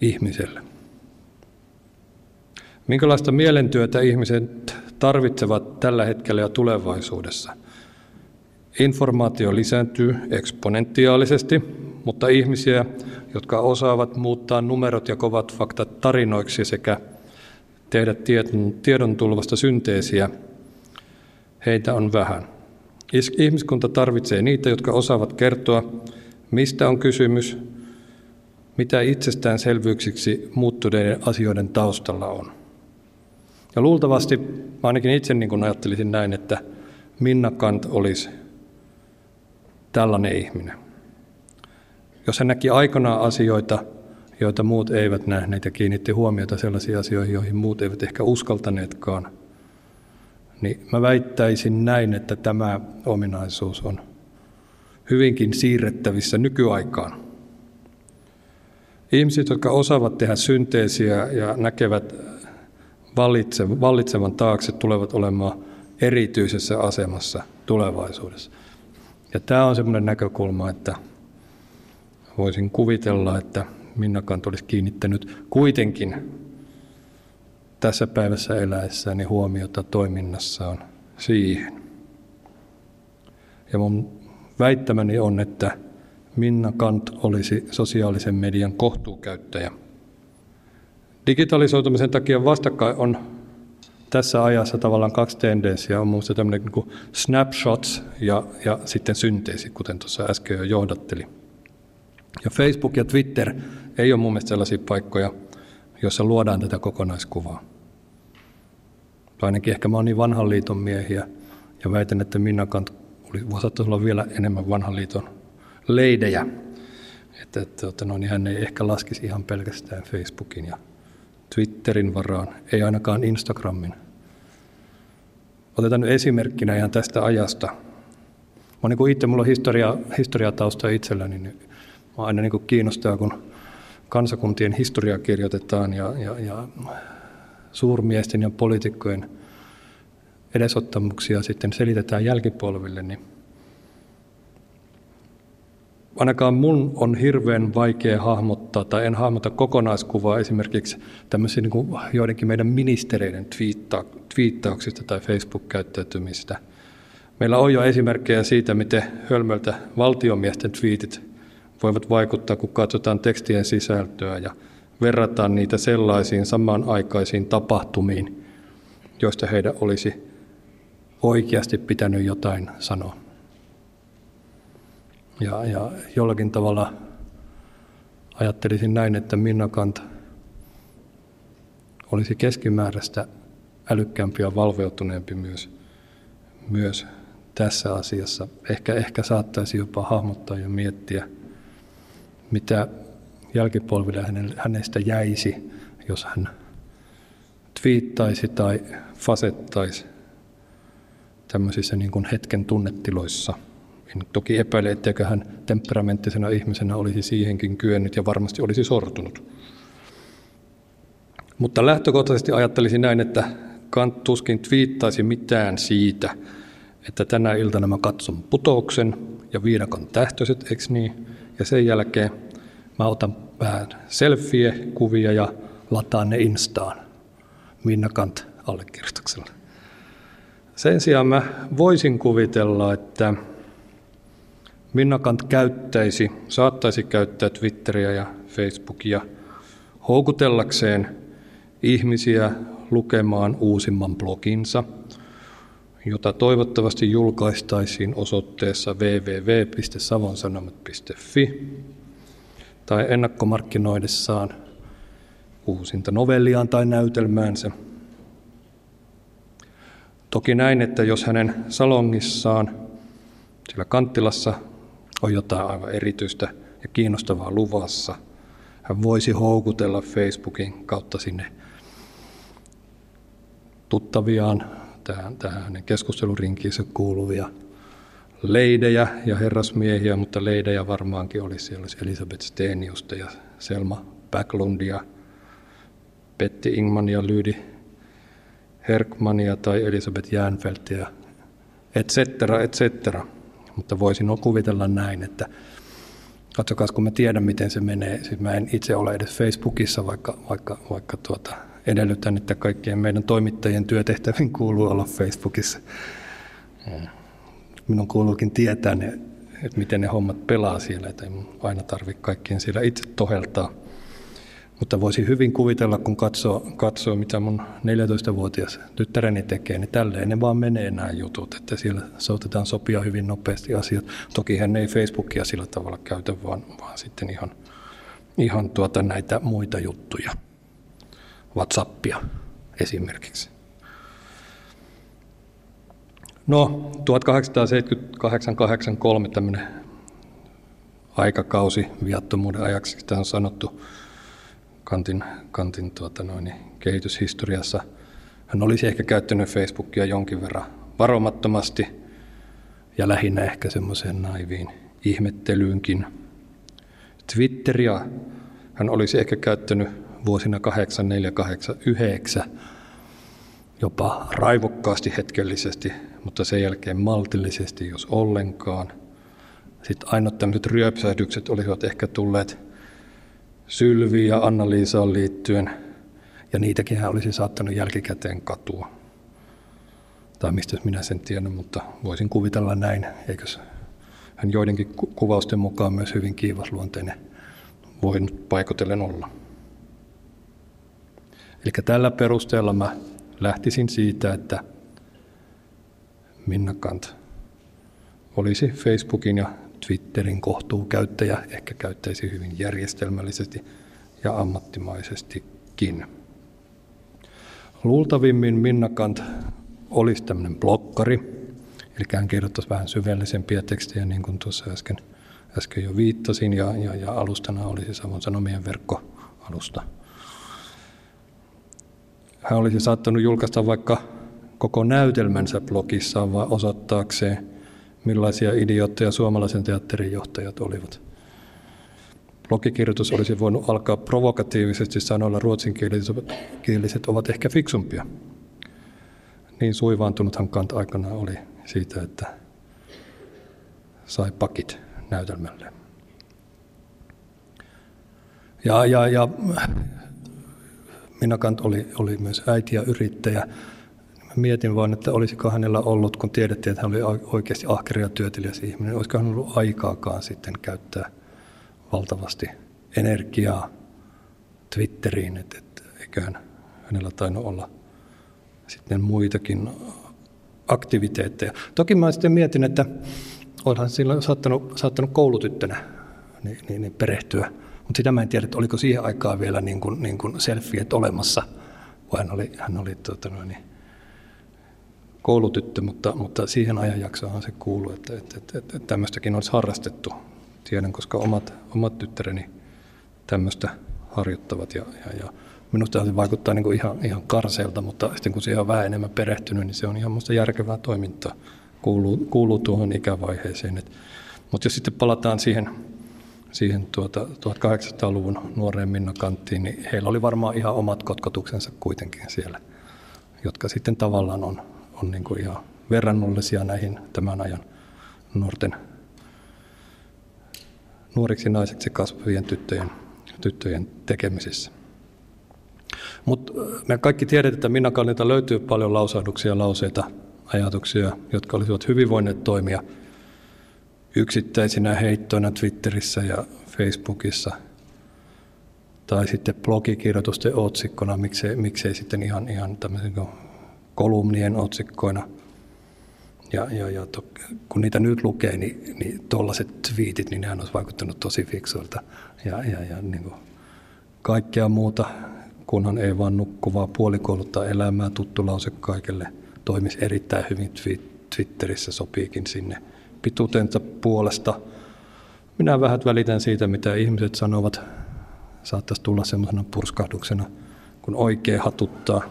ihmiselle. Minkälaista mielentyötä ihmiset tarvitsevat tällä hetkellä ja tulevaisuudessa? Informaatio lisääntyy eksponentiaalisesti, mutta ihmisiä, jotka osaavat muuttaa numerot ja kovat faktat tarinoiksi sekä tehdä tiedon, tiedon tulvasta synteesiä, heitä on vähän. Ihmiskunta tarvitsee niitä, jotka osaavat kertoa, mistä on kysymys, mitä itsestäänselvyyksiksi muuttuneiden asioiden taustalla on. Ja luultavasti, ainakin itse niin kuin ajattelisin näin, että Minna Kant olisi tällainen ihminen. Jos hän näki aikanaan asioita, joita muut eivät nähneet ja kiinnitti huomiota sellaisiin asioihin, joihin muut eivät ehkä uskaltaneetkaan. Niin mä väittäisin näin, että tämä ominaisuus on hyvinkin siirrettävissä nykyaikaan. Ihmiset, jotka osaavat tehdä synteesiä ja näkevät vallitsevan taakse, tulevat olemaan erityisessä asemassa tulevaisuudessa. Ja tämä on semmoinen näkökulma, että voisin kuvitella, että Minna Kant olisi kiinnittänyt kuitenkin tässä päivässä eläessäni huomiota toiminnassaan siihen. Ja mun väittämäni on, että Minna Kant olisi sosiaalisen median kohtuukäyttäjä. Digitalisoitumisen takia vastakkain on tässä ajassa tavallaan kaksi tendenssiä. On minusta tämmöinen niin snapshots ja, ja sitten synteesi, kuten tuossa äsken jo johdatteli. Ja Facebook ja Twitter ei ole mun mielestä sellaisia paikkoja, joissa luodaan tätä kokonaiskuvaa. Ainakin ehkä mä oon niin vanhan liiton miehiä ja väitän, että Minna Kant oli, saattaisi olla vielä enemmän vanhan liiton leidejä. Että, että, no, niin hän ei ehkä laskisi ihan pelkästään Facebookin ja Twitterin varaan, ei ainakaan Instagramin. Otetaan nyt esimerkkinä ihan tästä ajasta. Mä niin itse, mulla on historia, historiatausta itselläni, niin mä aina niin kiinnostaa, kun kansakuntien historiaa kirjoitetaan ja, ja, ja suurmiesten ja poliitikkojen edesottamuksia sitten selitetään jälkipolville, niin ainakaan mun on hirveän vaikea hahmottaa, tai en hahmota kokonaiskuvaa esimerkiksi tämmöisiä niin joidenkin meidän ministereiden twiitta, twiittauksista tai Facebook-käyttäytymistä. Meillä on jo esimerkkejä siitä, miten hölmöltä valtiomiesten twiitit voivat vaikuttaa, kun katsotaan tekstien sisältöä ja verrataan niitä sellaisiin samanaikaisiin tapahtumiin, joista heidän olisi oikeasti pitänyt jotain sanoa. Ja, ja jollakin tavalla ajattelisin näin, että Minna Kant olisi keskimääräistä älykkäämpi ja valveutuneempi myös, myös tässä asiassa. Ehkä, ehkä saattaisi jopa hahmottaa ja miettiä, mitä jälkipolville hänestä jäisi, jos hän twiittaisi tai fasettaisi tämmöisissä niin kuin hetken tunnetiloissa – en toki epäile, etteikö hän temperamenttisena ihmisenä olisi siihenkin kyennyt ja varmasti olisi sortunut. Mutta lähtökohtaisesti ajattelisin näin, että Kant tuskin twiittaisi mitään siitä, että tänä iltana mä katson putouksen ja viidakon tähtöiset, eikö niin? Ja sen jälkeen mä otan vähän selfie-kuvia ja lataan ne Instaan. Minna Kant allekirjoituksella. Sen sijaan mä voisin kuvitella, että Minna Kant käyttäisi, saattaisi käyttää Twitteriä ja Facebookia houkutellakseen ihmisiä lukemaan uusimman bloginsa, jota toivottavasti julkaistaisiin osoitteessa www.savonsanomat.fi tai ennakkomarkkinoidessaan uusinta novelliaan tai näytelmäänsä. Toki näin, että jos hänen salongissaan sillä Kanttilassa on jotain aivan erityistä ja kiinnostavaa luvassa. Hän voisi houkutella Facebookin kautta sinne tuttaviaan, tähän, tähän hänen keskustelurinkiinsä kuuluvia leidejä ja herrasmiehiä, mutta leidejä varmaankin olisi, siellä olisi Elisabeth Steniusta ja Selma Backlundia, Petti Ingmania, Lydi Herkmania tai Elisabeth Jäänfeltia, et cetera, et cetera. Mutta voisin kuvitella näin, että katsokaa, kun mä tiedän, miten se menee. Siis mä en itse ole edes Facebookissa, vaikka, vaikka, vaikka tuota, edellytän, että kaikkien meidän toimittajien työtehtäviin kuuluu olla Facebookissa. Minun kuuluukin tietää, ne, että miten ne hommat pelaa siellä, että ei aina tarvitse kaikkien siellä itse toheltaa. Mutta voisi hyvin kuvitella, kun katsoo, katsoo mitä mun 14-vuotias tyttäreni tekee, niin tälleen ne vaan menee nämä jutut, että siellä saatetaan sopia hyvin nopeasti asiat. Toki hän ei Facebookia sillä tavalla käytä, vaan, vaan sitten ihan, ihan tuota näitä muita juttuja. WhatsAppia esimerkiksi. No, 1878-83 tämmöinen aikakausi viattomuuden ajaksi, sitä on sanottu Kantin, Kantin tuota noin, kehityshistoriassa. Hän olisi ehkä käyttänyt Facebookia jonkin verran varomattomasti ja lähinnä ehkä semmoiseen naiviin ihmettelyynkin. Twitteria hän olisi ehkä käyttänyt vuosina 8489 jopa raivokkaasti hetkellisesti, mutta sen jälkeen maltillisesti, jos ollenkaan. Sitten ainoat tämmöiset ryöpsähdykset olisivat ehkä tulleet Sylviin ja Anna-Liisaan liittyen, ja niitäkin hän olisi saattanut jälkikäteen katua. Tai mistä minä sen tiedän, mutta voisin kuvitella näin, eikös hän joidenkin kuvausten mukaan myös hyvin kiivasluonteinen voi nyt paikotellen olla. Eli tällä perusteella mä lähtisin siitä, että Minna Kant olisi Facebookin ja Twitterin kohtuukäyttäjä, ehkä käyttäisi hyvin järjestelmällisesti ja ammattimaisestikin. Luultavimmin Minna Kant olisi tämmöinen blokkari, eli hän kirjoittaisi vähän syvällisempiä tekstejä, niin kuin tuossa äsken, äsken jo viittasin, ja, ja, ja alustana olisi Savon Sanomien verkkoalusta. Hän olisi saattanut julkaista vaikka koko näytelmänsä blogissaan vaan osoittaakseen, millaisia idiootteja suomalaisen teatterin johtajat olivat. Blogikirjoitus olisi voinut alkaa provokatiivisesti sanoilla ruotsinkieliset ovat ehkä fiksumpia. Niin suivaantunuthan Kant aikana oli siitä, että sai pakit näytelmälle. Ja, ja, ja Minakant oli, oli myös äiti ja yrittäjä. Mietin vain, että olisiko hänellä ollut, kun tiedettiin, että hän oli oikeasti ahkeri ja työtelijäs ihminen, olisiko hän ollut aikaakaan sitten käyttää valtavasti energiaa Twitteriin, että, että eiköhän hänellä tainnut olla sitten muitakin aktiviteetteja. Toki mä sitten mietin, että onhan silloin saattanut, saattanut koulutyttönä niin, niin, niin perehtyä mutta sitä mä en tiedä, että oliko siihen aikaan vielä niin kuin, niin kuin selfiet olemassa, vai hän oli, hän oli tuota, niin, koulutyttö, mutta, mutta siihen ajanjaksoon se kuuluu, että, että, että, että tämmöistäkin olisi harrastettu. Tiedän, koska omat, omat tyttäreni tämmöistä harjoittavat ja, ja, ja minusta se vaikuttaa niin kuin ihan, ihan karseelta, mutta sitten kun siihen on vähän enemmän perehtynyt, niin se on ihan minusta järkevää toimintaa. Kuuluu, kuuluu tuohon ikävaiheeseen. Et, mutta jos sitten palataan siihen siihen tuota 1800-luvun nuoreen Minna Kanttiin, niin heillä oli varmaan ihan omat kotkotuksensa kuitenkin siellä, jotka sitten tavallaan on, on niin kuin ihan verrannollisia näihin tämän ajan nuorten nuoriksi naiseksi kasvavien tyttöjen, tyttöjen tekemisissä. Mutta me kaikki tiedetään, että Minna Kallilta löytyy paljon lausahduksia, lauseita, ajatuksia, jotka olisivat hyvin voineet toimia – yksittäisinä heittoina Twitterissä ja Facebookissa tai sitten blogikirjoitusten otsikkona, miksei, miksei sitten ihan, ihan tämmöisen kolumnien otsikkoina. Ja, ja, ja to, kun niitä nyt lukee, niin, niin tuollaiset twiitit, niin nehän olisi vaikuttanut tosi fiksuilta. Ja, ja, ja niin kuin kaikkea muuta, kunhan ei vaan nukkuvaa puolikouluttaa elämää, tuttu lause kaikille, toimisi erittäin hyvin Twitterissä, sopiikin sinne – pituutensa puolesta. Minä vähän välitän siitä, mitä ihmiset sanovat. Saattaisi tulla semmoisena purskahduksena, kun oikein hatuttaa.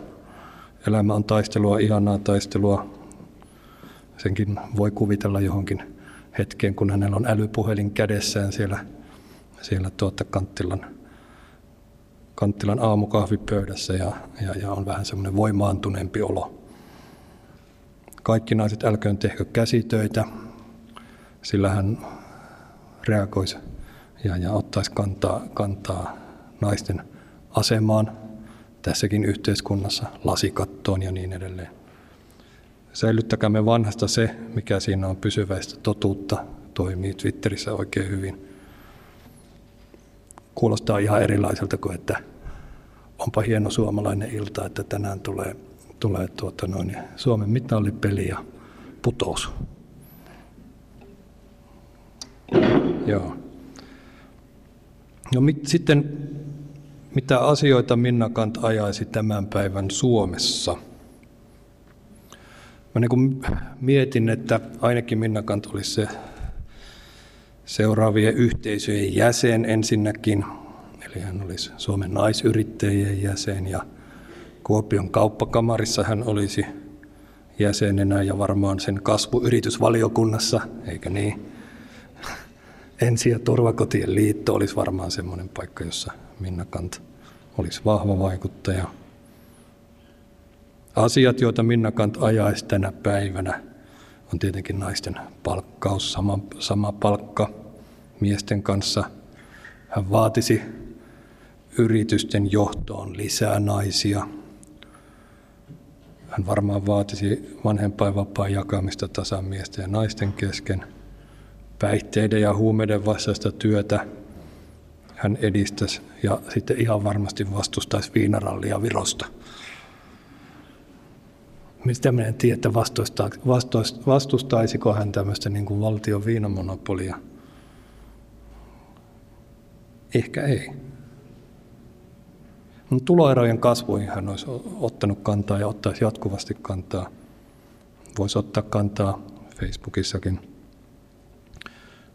Elämä on taistelua, ihanaa taistelua. Senkin voi kuvitella johonkin hetkeen, kun hänellä on älypuhelin kädessään siellä, siellä tuota Kanttilan, Kanttilan aamukahvipöydässä ja, ja, ja on vähän semmoinen voimaantuneempi olo. Kaikki naiset älköön tehkö käsitöitä, sillä hän reagoisi ja, ja ottaisi kantaa, kantaa naisten asemaan tässäkin yhteiskunnassa, lasikattoon ja niin edelleen. Säilyttäkäämme vanhasta se, mikä siinä on pysyväistä totuutta, toimii Twitterissä oikein hyvin. Kuulostaa ihan erilaiselta kuin, että onpa hieno suomalainen ilta, että tänään tulee, tulee tuota noin, Suomen mitallipeli ja putous. Joo. No mit, sitten mitä asioita Minna Kant ajaisi tämän päivän Suomessa? Mä niin mietin, että ainakin Minna Kant olisi se seuraavien yhteisöjen jäsen ensinnäkin, Eli hän olisi Suomen naisyrittäjien jäsen ja Kuopion kauppakamarissa hän olisi jäsenenä ja varmaan sen kasvuyritysvaliokunnassa, eikä niin? Ensi- ja turvakotien liitto olisi varmaan semmoinen paikka, jossa Minna Kant olisi vahva vaikuttaja. Asiat, joita Minna Kant ajaisi tänä päivänä, on tietenkin naisten palkkaus, sama, sama palkka miesten kanssa. Hän vaatisi yritysten johtoon lisää naisia. Hän varmaan vaatisi vanhempainvapaan jakamista tasan miesten ja naisten kesken. Päihteiden ja huumeiden vastaista työtä hän edistäisi ja sitten ihan varmasti vastustaisi viinarallia Virosta. Mistä minä en tiedä, vastustaisiko hän tämmöistä niin kuin valtion viinamonopolia. Ehkä ei. Tuloerojen kasvuihin hän olisi ottanut kantaa ja ottaisi jatkuvasti kantaa. Voisi ottaa kantaa Facebookissakin.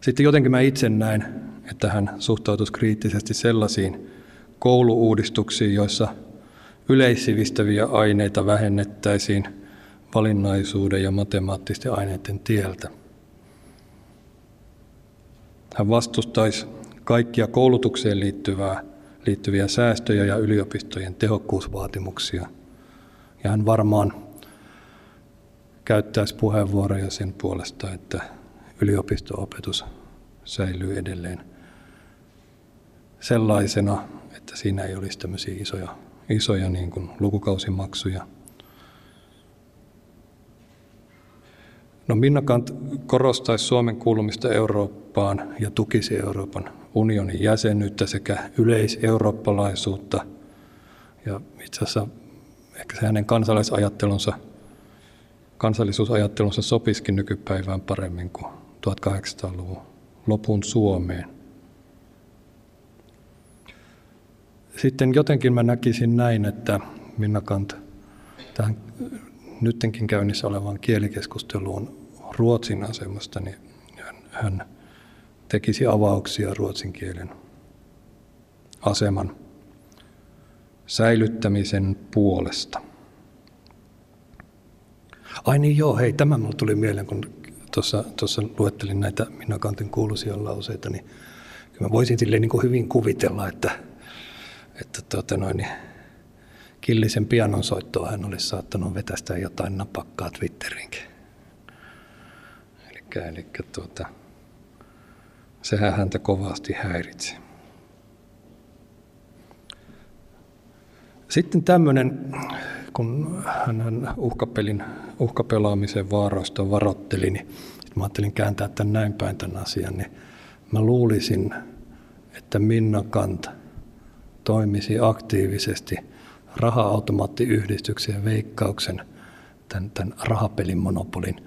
Sitten jotenkin mä itse näen, että hän suhtautuisi kriittisesti sellaisiin kouluuudistuksiin, joissa yleissivistäviä aineita vähennettäisiin valinnaisuuden ja matemaattisten aineiden tieltä. Hän vastustaisi kaikkia koulutukseen liittyvää, liittyviä säästöjä ja yliopistojen tehokkuusvaatimuksia. Ja hän varmaan käyttäisi puheenvuoroja sen puolesta, että yliopisto-opetus säilyy edelleen sellaisena, että siinä ei olisi tämmöisiä isoja, isoja niin kuin lukukausimaksuja. No Minna Kant korostaisi Suomen kuulumista Eurooppaan ja tukisi Euroopan unionin jäsenyyttä sekä yleiseurooppalaisuutta. Ja itse asiassa ehkä se hänen kansalaisajattelunsa, kansallisuusajattelunsa sopiskin nykypäivään paremmin kuin 1800-luvun lopun Suomeen. Sitten jotenkin mä näkisin näin, että Minna Kant tähän nyttenkin käynnissä olevaan kielikeskusteluun Ruotsin asemasta, niin hän, tekisi avauksia ruotsin kielen aseman säilyttämisen puolesta. Ai niin joo, hei, tämä mulle tuli mieleen, kun tuossa, tuossa luettelin näitä Minna Kantin kuuluisia lauseita, niin kyllä mä voisin silleen niin kuin hyvin kuvitella, että, että tuota noin, niin Killisen pianonsoittoa hän olisi saattanut vetästä jotain napakkaa Twitterinkin. Eli, eli tuota, sehän häntä kovasti häiritsi. Sitten tämmöinen, kun hän uhkapelin, uhkapelaamisen vaaroista varotteli, niin mä ajattelin kääntää tämän näin päin tämän asian, niin mä luulisin, että Minna Kant toimisi aktiivisesti raha-automaattiyhdistyksen ja veikkauksen tämän, tämän rahapelin monopolin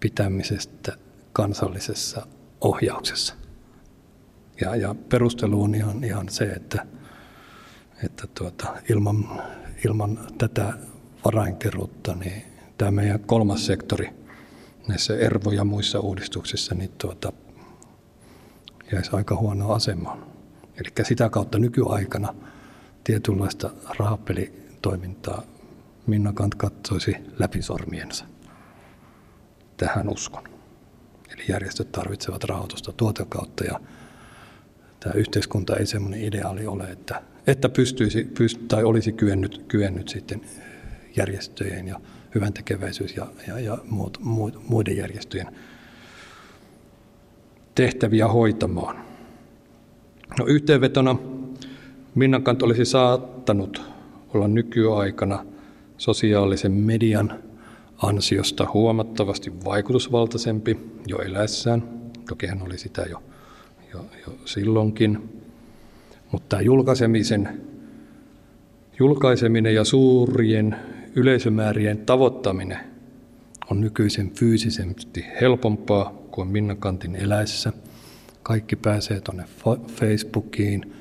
pitämisestä kansallisessa ohjauksessa. Ja, ja perustelu on ihan, ihan se, että, että tuota, ilman, ilman tätä varainkeruutta, niin tämä meidän kolmas sektori näissä ERVO- ja muissa uudistuksissa niin tuota, jäisi aika huonoa asemaan. Eli sitä kautta nykyaikana tietynlaista rahapelitoimintaa Minna Kant katsoisi läpi sormiensa. Tähän uskon. Eli järjestöt tarvitsevat rahoitusta tuota kautta ja tämä yhteiskunta ei semmoinen ideaali ole, että, että pystyisi, pyst, tai olisi kyennyt, kyennyt sitten järjestöjen ja hyvän tekeväisyys ja, ja, ja muut, muut, muiden järjestöjen tehtäviä hoitamaan. No yhteenvetona Minnakant olisi saattanut olla nykyaikana sosiaalisen median ansiosta huomattavasti vaikutusvaltaisempi jo eläessään. Toki hän oli sitä jo jo, jo silloinkin. Mutta tämä julkaisemisen, julkaiseminen ja suurien yleisömäärien tavoittaminen on nykyisen fyysisesti helpompaa kuin Minna Kantin eläessä. Kaikki pääsee tuonne Facebookiin,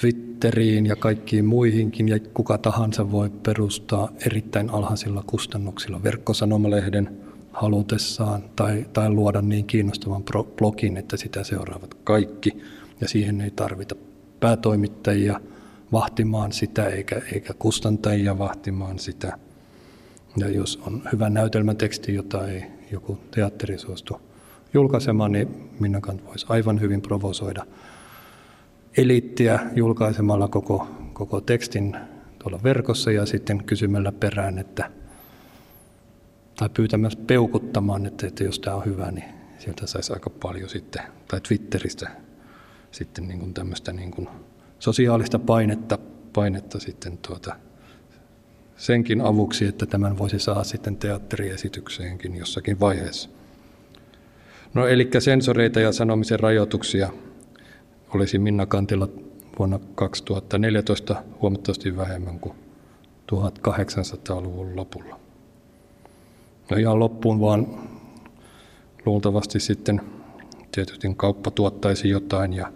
Twitteriin ja kaikkiin muihinkin, ja kuka tahansa voi perustaa erittäin alhaisilla kustannuksilla verkkosanomalehden – halutessaan tai, tai luoda niin kiinnostavan blogin, että sitä seuraavat kaikki ja siihen ei tarvita päätoimittajia vahtimaan sitä eikä, eikä kustantajia vahtimaan sitä. Ja jos on hyvä näytelmäteksti, jota ei joku teatteri suostu julkaisemaan, niin Minna Kant voisi aivan hyvin provosoida eliittiä julkaisemalla koko, koko tekstin tuolla verkossa ja sitten kysymällä perään, että tai pyytämässä peukuttamaan, että, että jos tämä on hyvä, niin sieltä saisi aika paljon sitten, tai Twitteristä sitten niin kuin tämmöistä niin kuin sosiaalista painetta, painetta sitten tuota, senkin avuksi, että tämän voisi saada sitten teatteriesitykseenkin jossakin vaiheessa. No eli sensoreita ja sanomisen rajoituksia olisi Minna Kantilla vuonna 2014 huomattavasti vähemmän kuin 1800-luvun lopulla. No ihan loppuun vaan luultavasti sitten tietysti kauppa tuottaisi jotain ja,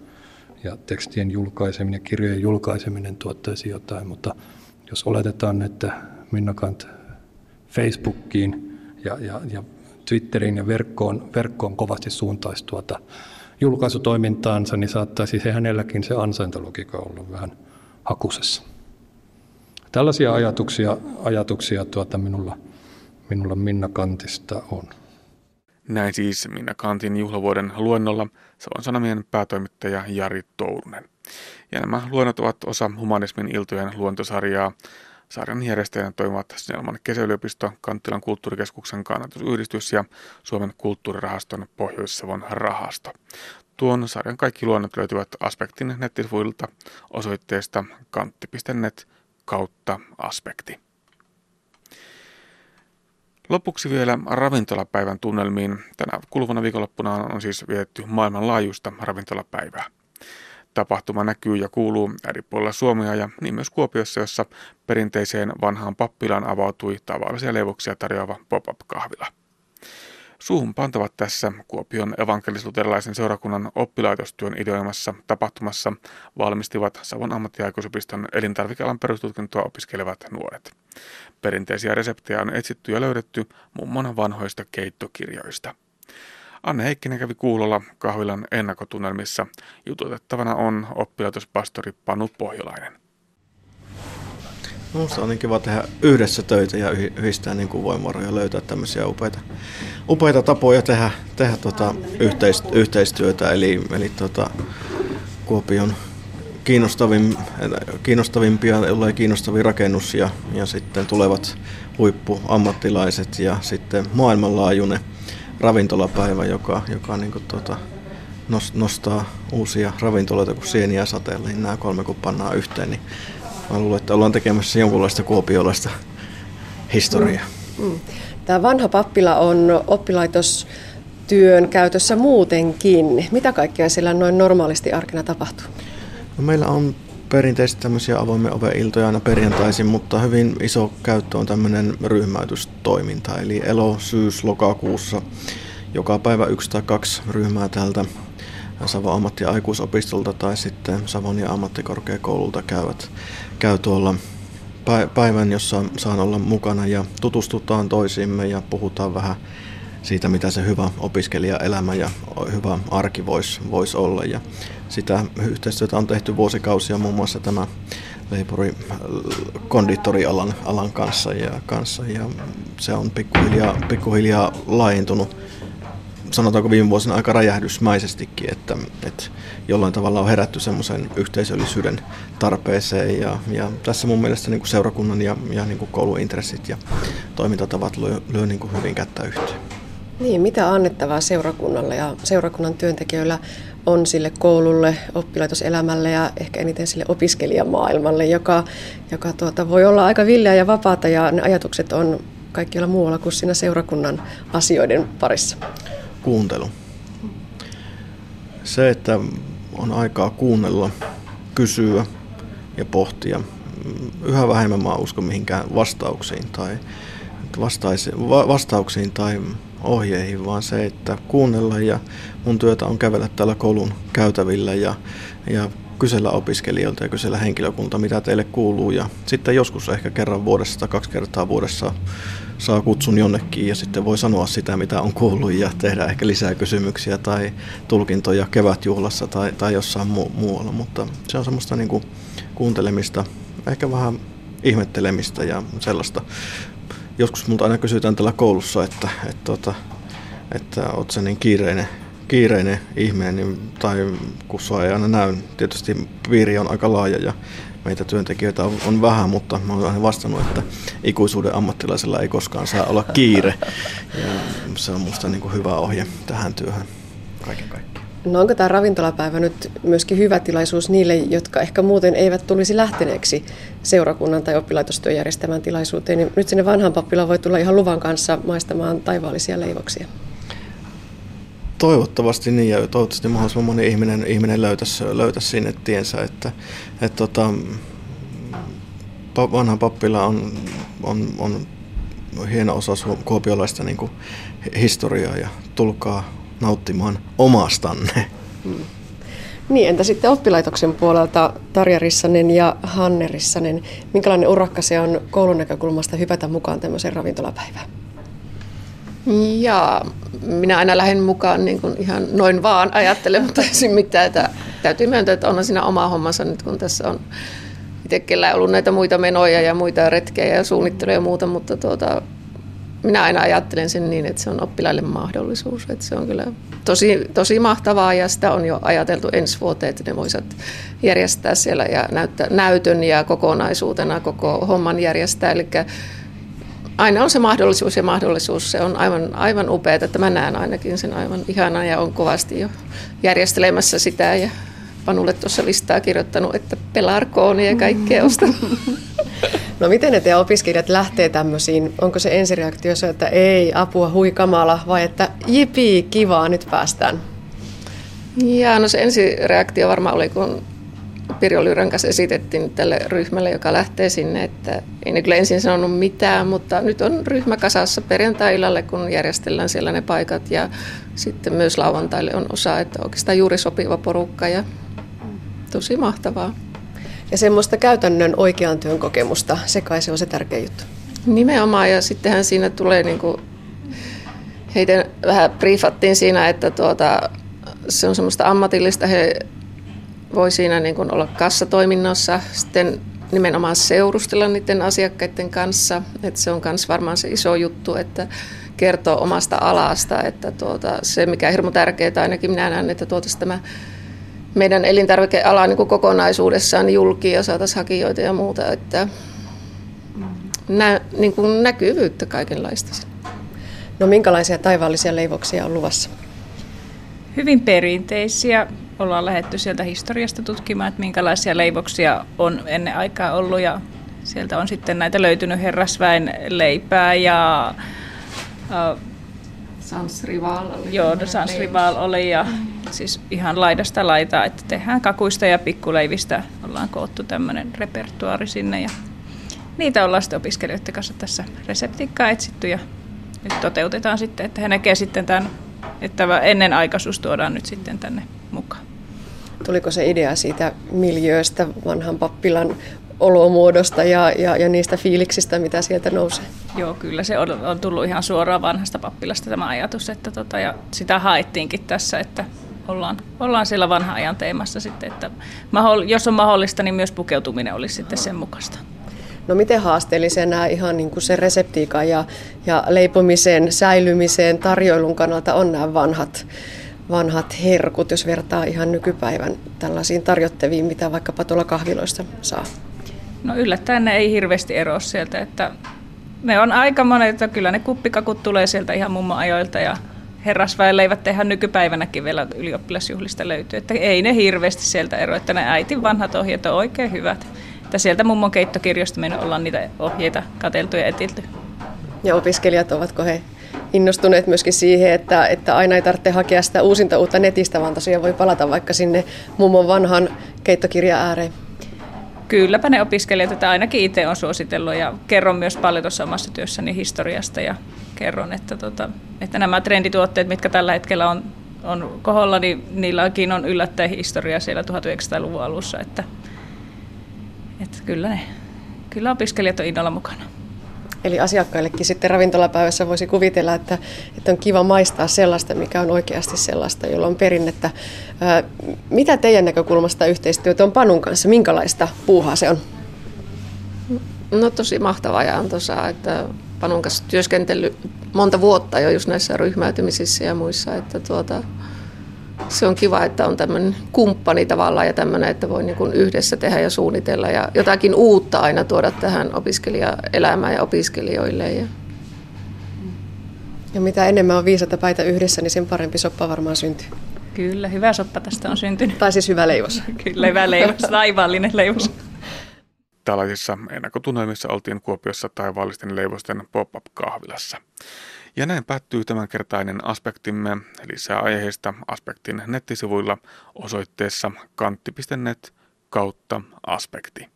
ja tekstien julkaiseminen, kirjojen julkaiseminen tuottaisi jotain, mutta jos oletetaan, että Minna Kant Facebookiin ja, ja, ja Twitteriin ja verkkoon, verkkoon kovasti suuntaisi tuota julkaisutoimintaansa, niin saattaisi se hänelläkin se ansaintalogiikka olla vähän hakusessa. Tällaisia ajatuksia, ajatuksia tuota minulla, minulla Minna Kantista on. Näin siis Minna Kantin juhlavuoden luennolla Savon Sanomien päätoimittaja Jari Tourunen. Ja nämä luennot ovat osa humanismin iltojen luontosarjaa. Sarjan järjestäjänä toimivat Snellman kesäyliopisto, Kanttilan kulttuurikeskuksen kannatusyhdistys ja Suomen kulttuurirahaston Pohjois-Savon rahasto. Tuon sarjan kaikki luonnot löytyvät Aspektin nettisivuilta osoitteesta kantti.net kautta aspekti. Lopuksi vielä ravintolapäivän tunnelmiin. Tänä kuluvana viikonloppuna on siis vietetty maailmanlaajuista ravintolapäivää. Tapahtuma näkyy ja kuuluu eri puolilla Suomea ja niin myös Kuopiossa, jossa perinteiseen vanhaan pappilaan avautui tavallisia leivoksia tarjoava pop-up-kahvila. Suuhun pantavat tässä Kuopion evankelisluterilaisen seurakunnan oppilaitostyön ideoimassa tapahtumassa valmistivat Savon ammattiaikuisopiston elintarvikealan perustutkintoa opiskelevat nuoret. Perinteisiä reseptejä on etsitty ja löydetty mummon vanhoista keittokirjoista. Anne Heikkinen kävi kuulolla kahvilan ennakkotunnelmissa. Jututettavana on oppilaitospastori Panu Pohjolainen. Minusta on niin kiva tehdä yhdessä töitä ja yhdistää niin kuin voimavaroja löytää tämmöisiä upeita, upeita tapoja tehdä, tehdä tota yhteistyötä. Eli, eli tota, Kuopion kiinnostavin, kiinnostavimpia, jolla kiinnostavin rakennus ja, ja sitten tulevat huippuammattilaiset ja sitten maailmanlaajuinen ravintolapäivä, joka, joka niin kuin tuota, nostaa uusia ravintoloita kuin sieniä sateella, niin nämä kolme kun pannaan yhteen, niin mä luulen, että ollaan tekemässä jonkunlaista kuopiolaista historiaa. Mm. Mm. Tämä vanha pappila on oppilaitostyön käytössä muutenkin. Mitä kaikkea siellä noin normaalisti arkena tapahtuu? No meillä on perinteisesti tämmöisiä avoimen oven iltoja aina perjantaisin, mutta hyvin iso käyttö on tämmöinen ryhmäytystoiminta. Eli elo, syys, lokakuussa joka päivä yksi tai kaksi ryhmää täältä Savon ammatti- ja aikuisopistolta tai sitten Savonia ammattikorkeakoululta käyvät, käy tuolla päivän, jossa saan olla mukana ja tutustutaan toisiimme ja puhutaan vähän siitä, mitä se hyvä opiskelijaelämä ja hyvä arki voisi vois olla. Ja sitä yhteistyötä on tehty vuosikausia muun muassa tämä leipuri konditorialan alan kanssa ja, kanssa ja se on pikkuhiljaa, pikkuhiljaa laajentunut sanotaanko viime vuosina aika räjähdysmäisestikin, että, että jollain tavalla on herätty semmoisen yhteisöllisyyden tarpeeseen ja, ja tässä mun mielestä niin kuin seurakunnan ja, ja niin kuin kouluintressit ja toimintatavat lyö, lyö niin kuin hyvin kättä yhteen. Niin, mitä annettavaa seurakunnalle ja seurakunnan työntekijöillä on sille koululle, oppilaitoselämälle ja ehkä eniten sille opiskelijamaailmalle, joka, joka tuota, voi olla aika villeä ja vapaata ja ne ajatukset on kaikkialla muualla kuin siinä seurakunnan asioiden parissa. Kuuntelu. Se, että on aikaa kuunnella, kysyä ja pohtia. Yhä vähemmän mä uskon mihinkään vastauksiin tai vastaisi, va, vastauksiin tai ohjeihin, vaan se, että kuunnella ja mun työtä on kävellä täällä koulun käytävillä ja, ja kysellä opiskelijoilta ja kysellä henkilökunta, mitä teille kuuluu. Ja sitten joskus ehkä kerran vuodessa tai kaksi kertaa vuodessa saa kutsun jonnekin ja sitten voi sanoa sitä, mitä on kuullut ja tehdä ehkä lisää kysymyksiä tai tulkintoja kevätjuhlassa tai, tai jossain mu- muualla. Mutta se on semmoista niin kuuntelemista, ehkä vähän ihmettelemistä ja sellaista. Joskus multa aina kysytään tällä koulussa, että, että, että, että, että oot sä niin kiireinen kiireinen ihminen, niin, tai kun sua ei aina näy, tietysti piiri on aika laaja ja meitä työntekijöitä on, on vähän, mutta mä olen aina vastannut, että ikuisuuden ammattilaisella ei koskaan saa olla kiire. Ja se on minusta niin hyvä ohje tähän työhön kaiken kaikkiaan. No onko tämä ravintolapäivä nyt myöskin hyvä tilaisuus niille, jotka ehkä muuten eivät tulisi lähteneeksi seurakunnan tai oppilaitostyön järjestämään tilaisuuteen, niin nyt sinne vanhan pappilaan voi tulla ihan luvan kanssa maistamaan taivaallisia leivoksia? Toivottavasti niin ja toivottavasti mahdollisimman moni ihminen, ihminen löytäisi, löytäisi sinne tiensä, että, että tota, vanha pappila on, on, on hieno osa kuopiolaista niin historiaa ja tulkaa nauttimaan omastanne. Mm. Niin, entä sitten oppilaitoksen puolelta Tarja Rissanen ja Hanne Rissanen, minkälainen urakka se on koulun näkökulmasta hypätä mukaan tämmöiseen ravintolapäivään? Ja minä aina lähden mukaan niin kuin ihan noin vaan ajattelematta mitään. Että täytyy myöntää, että on siinä oma hommansa nyt, kun tässä on itse ollut näitä muita menoja ja muita retkejä ja suunnitteluja ja muuta, mutta tuota, minä aina ajattelen sen niin, että se on oppilaille mahdollisuus. Että se on kyllä tosi, tosi mahtavaa ja sitä on jo ajateltu ensi vuoteen, että ne voisivat järjestää siellä ja näyttää, näytön ja kokonaisuutena koko homman järjestää. Eli aina on se mahdollisuus ja mahdollisuus. Se on aivan, aivan upeaa, että mä näen ainakin sen aivan ihana ja on kovasti jo järjestelemässä sitä ja Panulle tuossa listaa kirjoittanut, että pelarkooni ja kaikkea osta. No miten ne teidän opiskelijat lähtee tämmöisiin? Onko se ensireaktio se, että ei, apua, hui kamala, vai että jipi, kivaa, nyt päästään? Ja no se ensireaktio varmaan oli, kun Pirjo Lyrän kanssa esitettiin tälle ryhmälle, joka lähtee sinne, että ei ne kyllä ensin sanonut mitään, mutta nyt on ryhmä kasassa perjantai-illalle, kun järjestellään siellä ne paikat ja sitten myös lauantaille on osa, että oikeastaan juuri sopiva porukka ja tosi mahtavaa. Ja semmoista käytännön oikean työn kokemusta, se kai se on se tärkeä juttu. Nimenomaan ja sittenhän siinä tulee niin kuin, heitä vähän briefattiin siinä, että tuota, se on semmoista ammatillista, he voi siinä niin kuin olla kassatoiminnassa, sitten nimenomaan seurustella niiden asiakkaiden kanssa, että se on myös varmaan se iso juttu, että kertoo omasta alasta, että tuota, se mikä on hirmu tärkeää, ainakin minä näen, että tuotaisiin tämä meidän elintarvikeala niin kokonaisuudessaan julki ja saataisiin hakijoita ja muuta, että nä, niin kuin näkyvyyttä kaikenlaista. No minkälaisia taivaallisia leivoksia on luvassa? Hyvin perinteisiä. Ollaan lähetty sieltä historiasta tutkimaan, että minkälaisia leivoksia on ennen aikaa ollut ja sieltä on sitten näitä löytynyt herrasväen leipää ja Sans Rival oli. Joo, no Sans Rival oli ja siis ihan laidasta laitaa, että tehdään kakuista ja pikkuleivistä. Ollaan koottu tämmöinen repertuaari sinne ja niitä ollaan sitten opiskelijoiden kanssa tässä reseptiikkaa etsitty ja nyt toteutetaan sitten, että he näkee sitten tämän, että ennen aikaisuus tuodaan nyt sitten tänne mukaan. Tuliko se idea siitä miljööstä, vanhan pappilan olomuodosta ja, ja, ja niistä fiiliksistä, mitä sieltä nousee. Joo, kyllä se on, on tullut ihan suoraan vanhasta pappilasta tämä ajatus, että tota, ja sitä haettiinkin tässä, että ollaan, ollaan siellä vanhan ajan teemassa sitten, että jos on mahdollista, niin myös pukeutuminen olisi sitten sen mukaista. No miten haasteellisena ihan niin kuin se reseptiikan ja, ja leipomisen, säilymisen, tarjoilun kannalta on nämä vanhat, vanhat herkut, jos vertaa ihan nykypäivän tällaisiin tarjottaviin, mitä vaikkapa tuolla kahviloista saa? No yllättäen ne ei hirveästi eroa sieltä, että ne on aika monet, että kyllä ne kuppikakut tulee sieltä ihan mummo ajoilta ja herrasväenleivät tehdään nykypäivänäkin vielä ylioppilasjuhlista löytyy, että ei ne hirveästi sieltä ero, että ne äitin vanhat ohjeet on oikein hyvät. Että sieltä mummon keittokirjosta me ollaan niitä ohjeita kateltu ja etilty. Ja opiskelijat, ovatko he innostuneet myöskin siihen, että, että aina ei tarvitse hakea sitä uusinta uutta netistä, vaan tosiaan voi palata vaikka sinne mummon vanhan keittokirja ääreen? Kylläpä ne opiskelijat, että ainakin itse on suositellut ja kerron myös paljon tuossa omassa työssäni historiasta ja kerron, että, tota, että nämä trendituotteet, mitkä tällä hetkellä on on koholla, niin niilläkin on yllättäen historia siellä 1900-luvun alussa, että, että kyllä, ne, kyllä opiskelijat on innolla mukana. Eli asiakkaillekin sitten ravintolapäivässä voisi kuvitella, että, että on kiva maistaa sellaista, mikä on oikeasti sellaista, jolla on perinnettä. Mitä teidän näkökulmasta yhteistyötä on Panun kanssa? Minkälaista puuhaa se on? No tosi mahtavaa ja antoisaa, että Panun kanssa työskentely monta vuotta jo just näissä ryhmäytymisissä ja muissa, että tuota, se on kiva, että on tämmöinen kumppani tavallaan ja tämmöinen, että voi niin kuin yhdessä tehdä ja suunnitella ja jotakin uutta aina tuoda tähän opiskelijaelämään ja opiskelijoille. Ja, ja mitä enemmän on viisata päitä yhdessä, niin sen parempi soppa varmaan syntyy. Kyllä, hyvä soppa tästä on syntynyt. Tai siis hyvä leivos. Kyllä, hyvä leivos, taivaallinen leivos. Tällaisissa ennakkotunnelmissa oltiin Kuopiossa taivaallisten leivosten pop-up kahvilassa. Ja näin päättyy tämänkertainen aspektimme. Lisää aiheista aspektin nettisivuilla osoitteessa kantti.net kautta aspekti.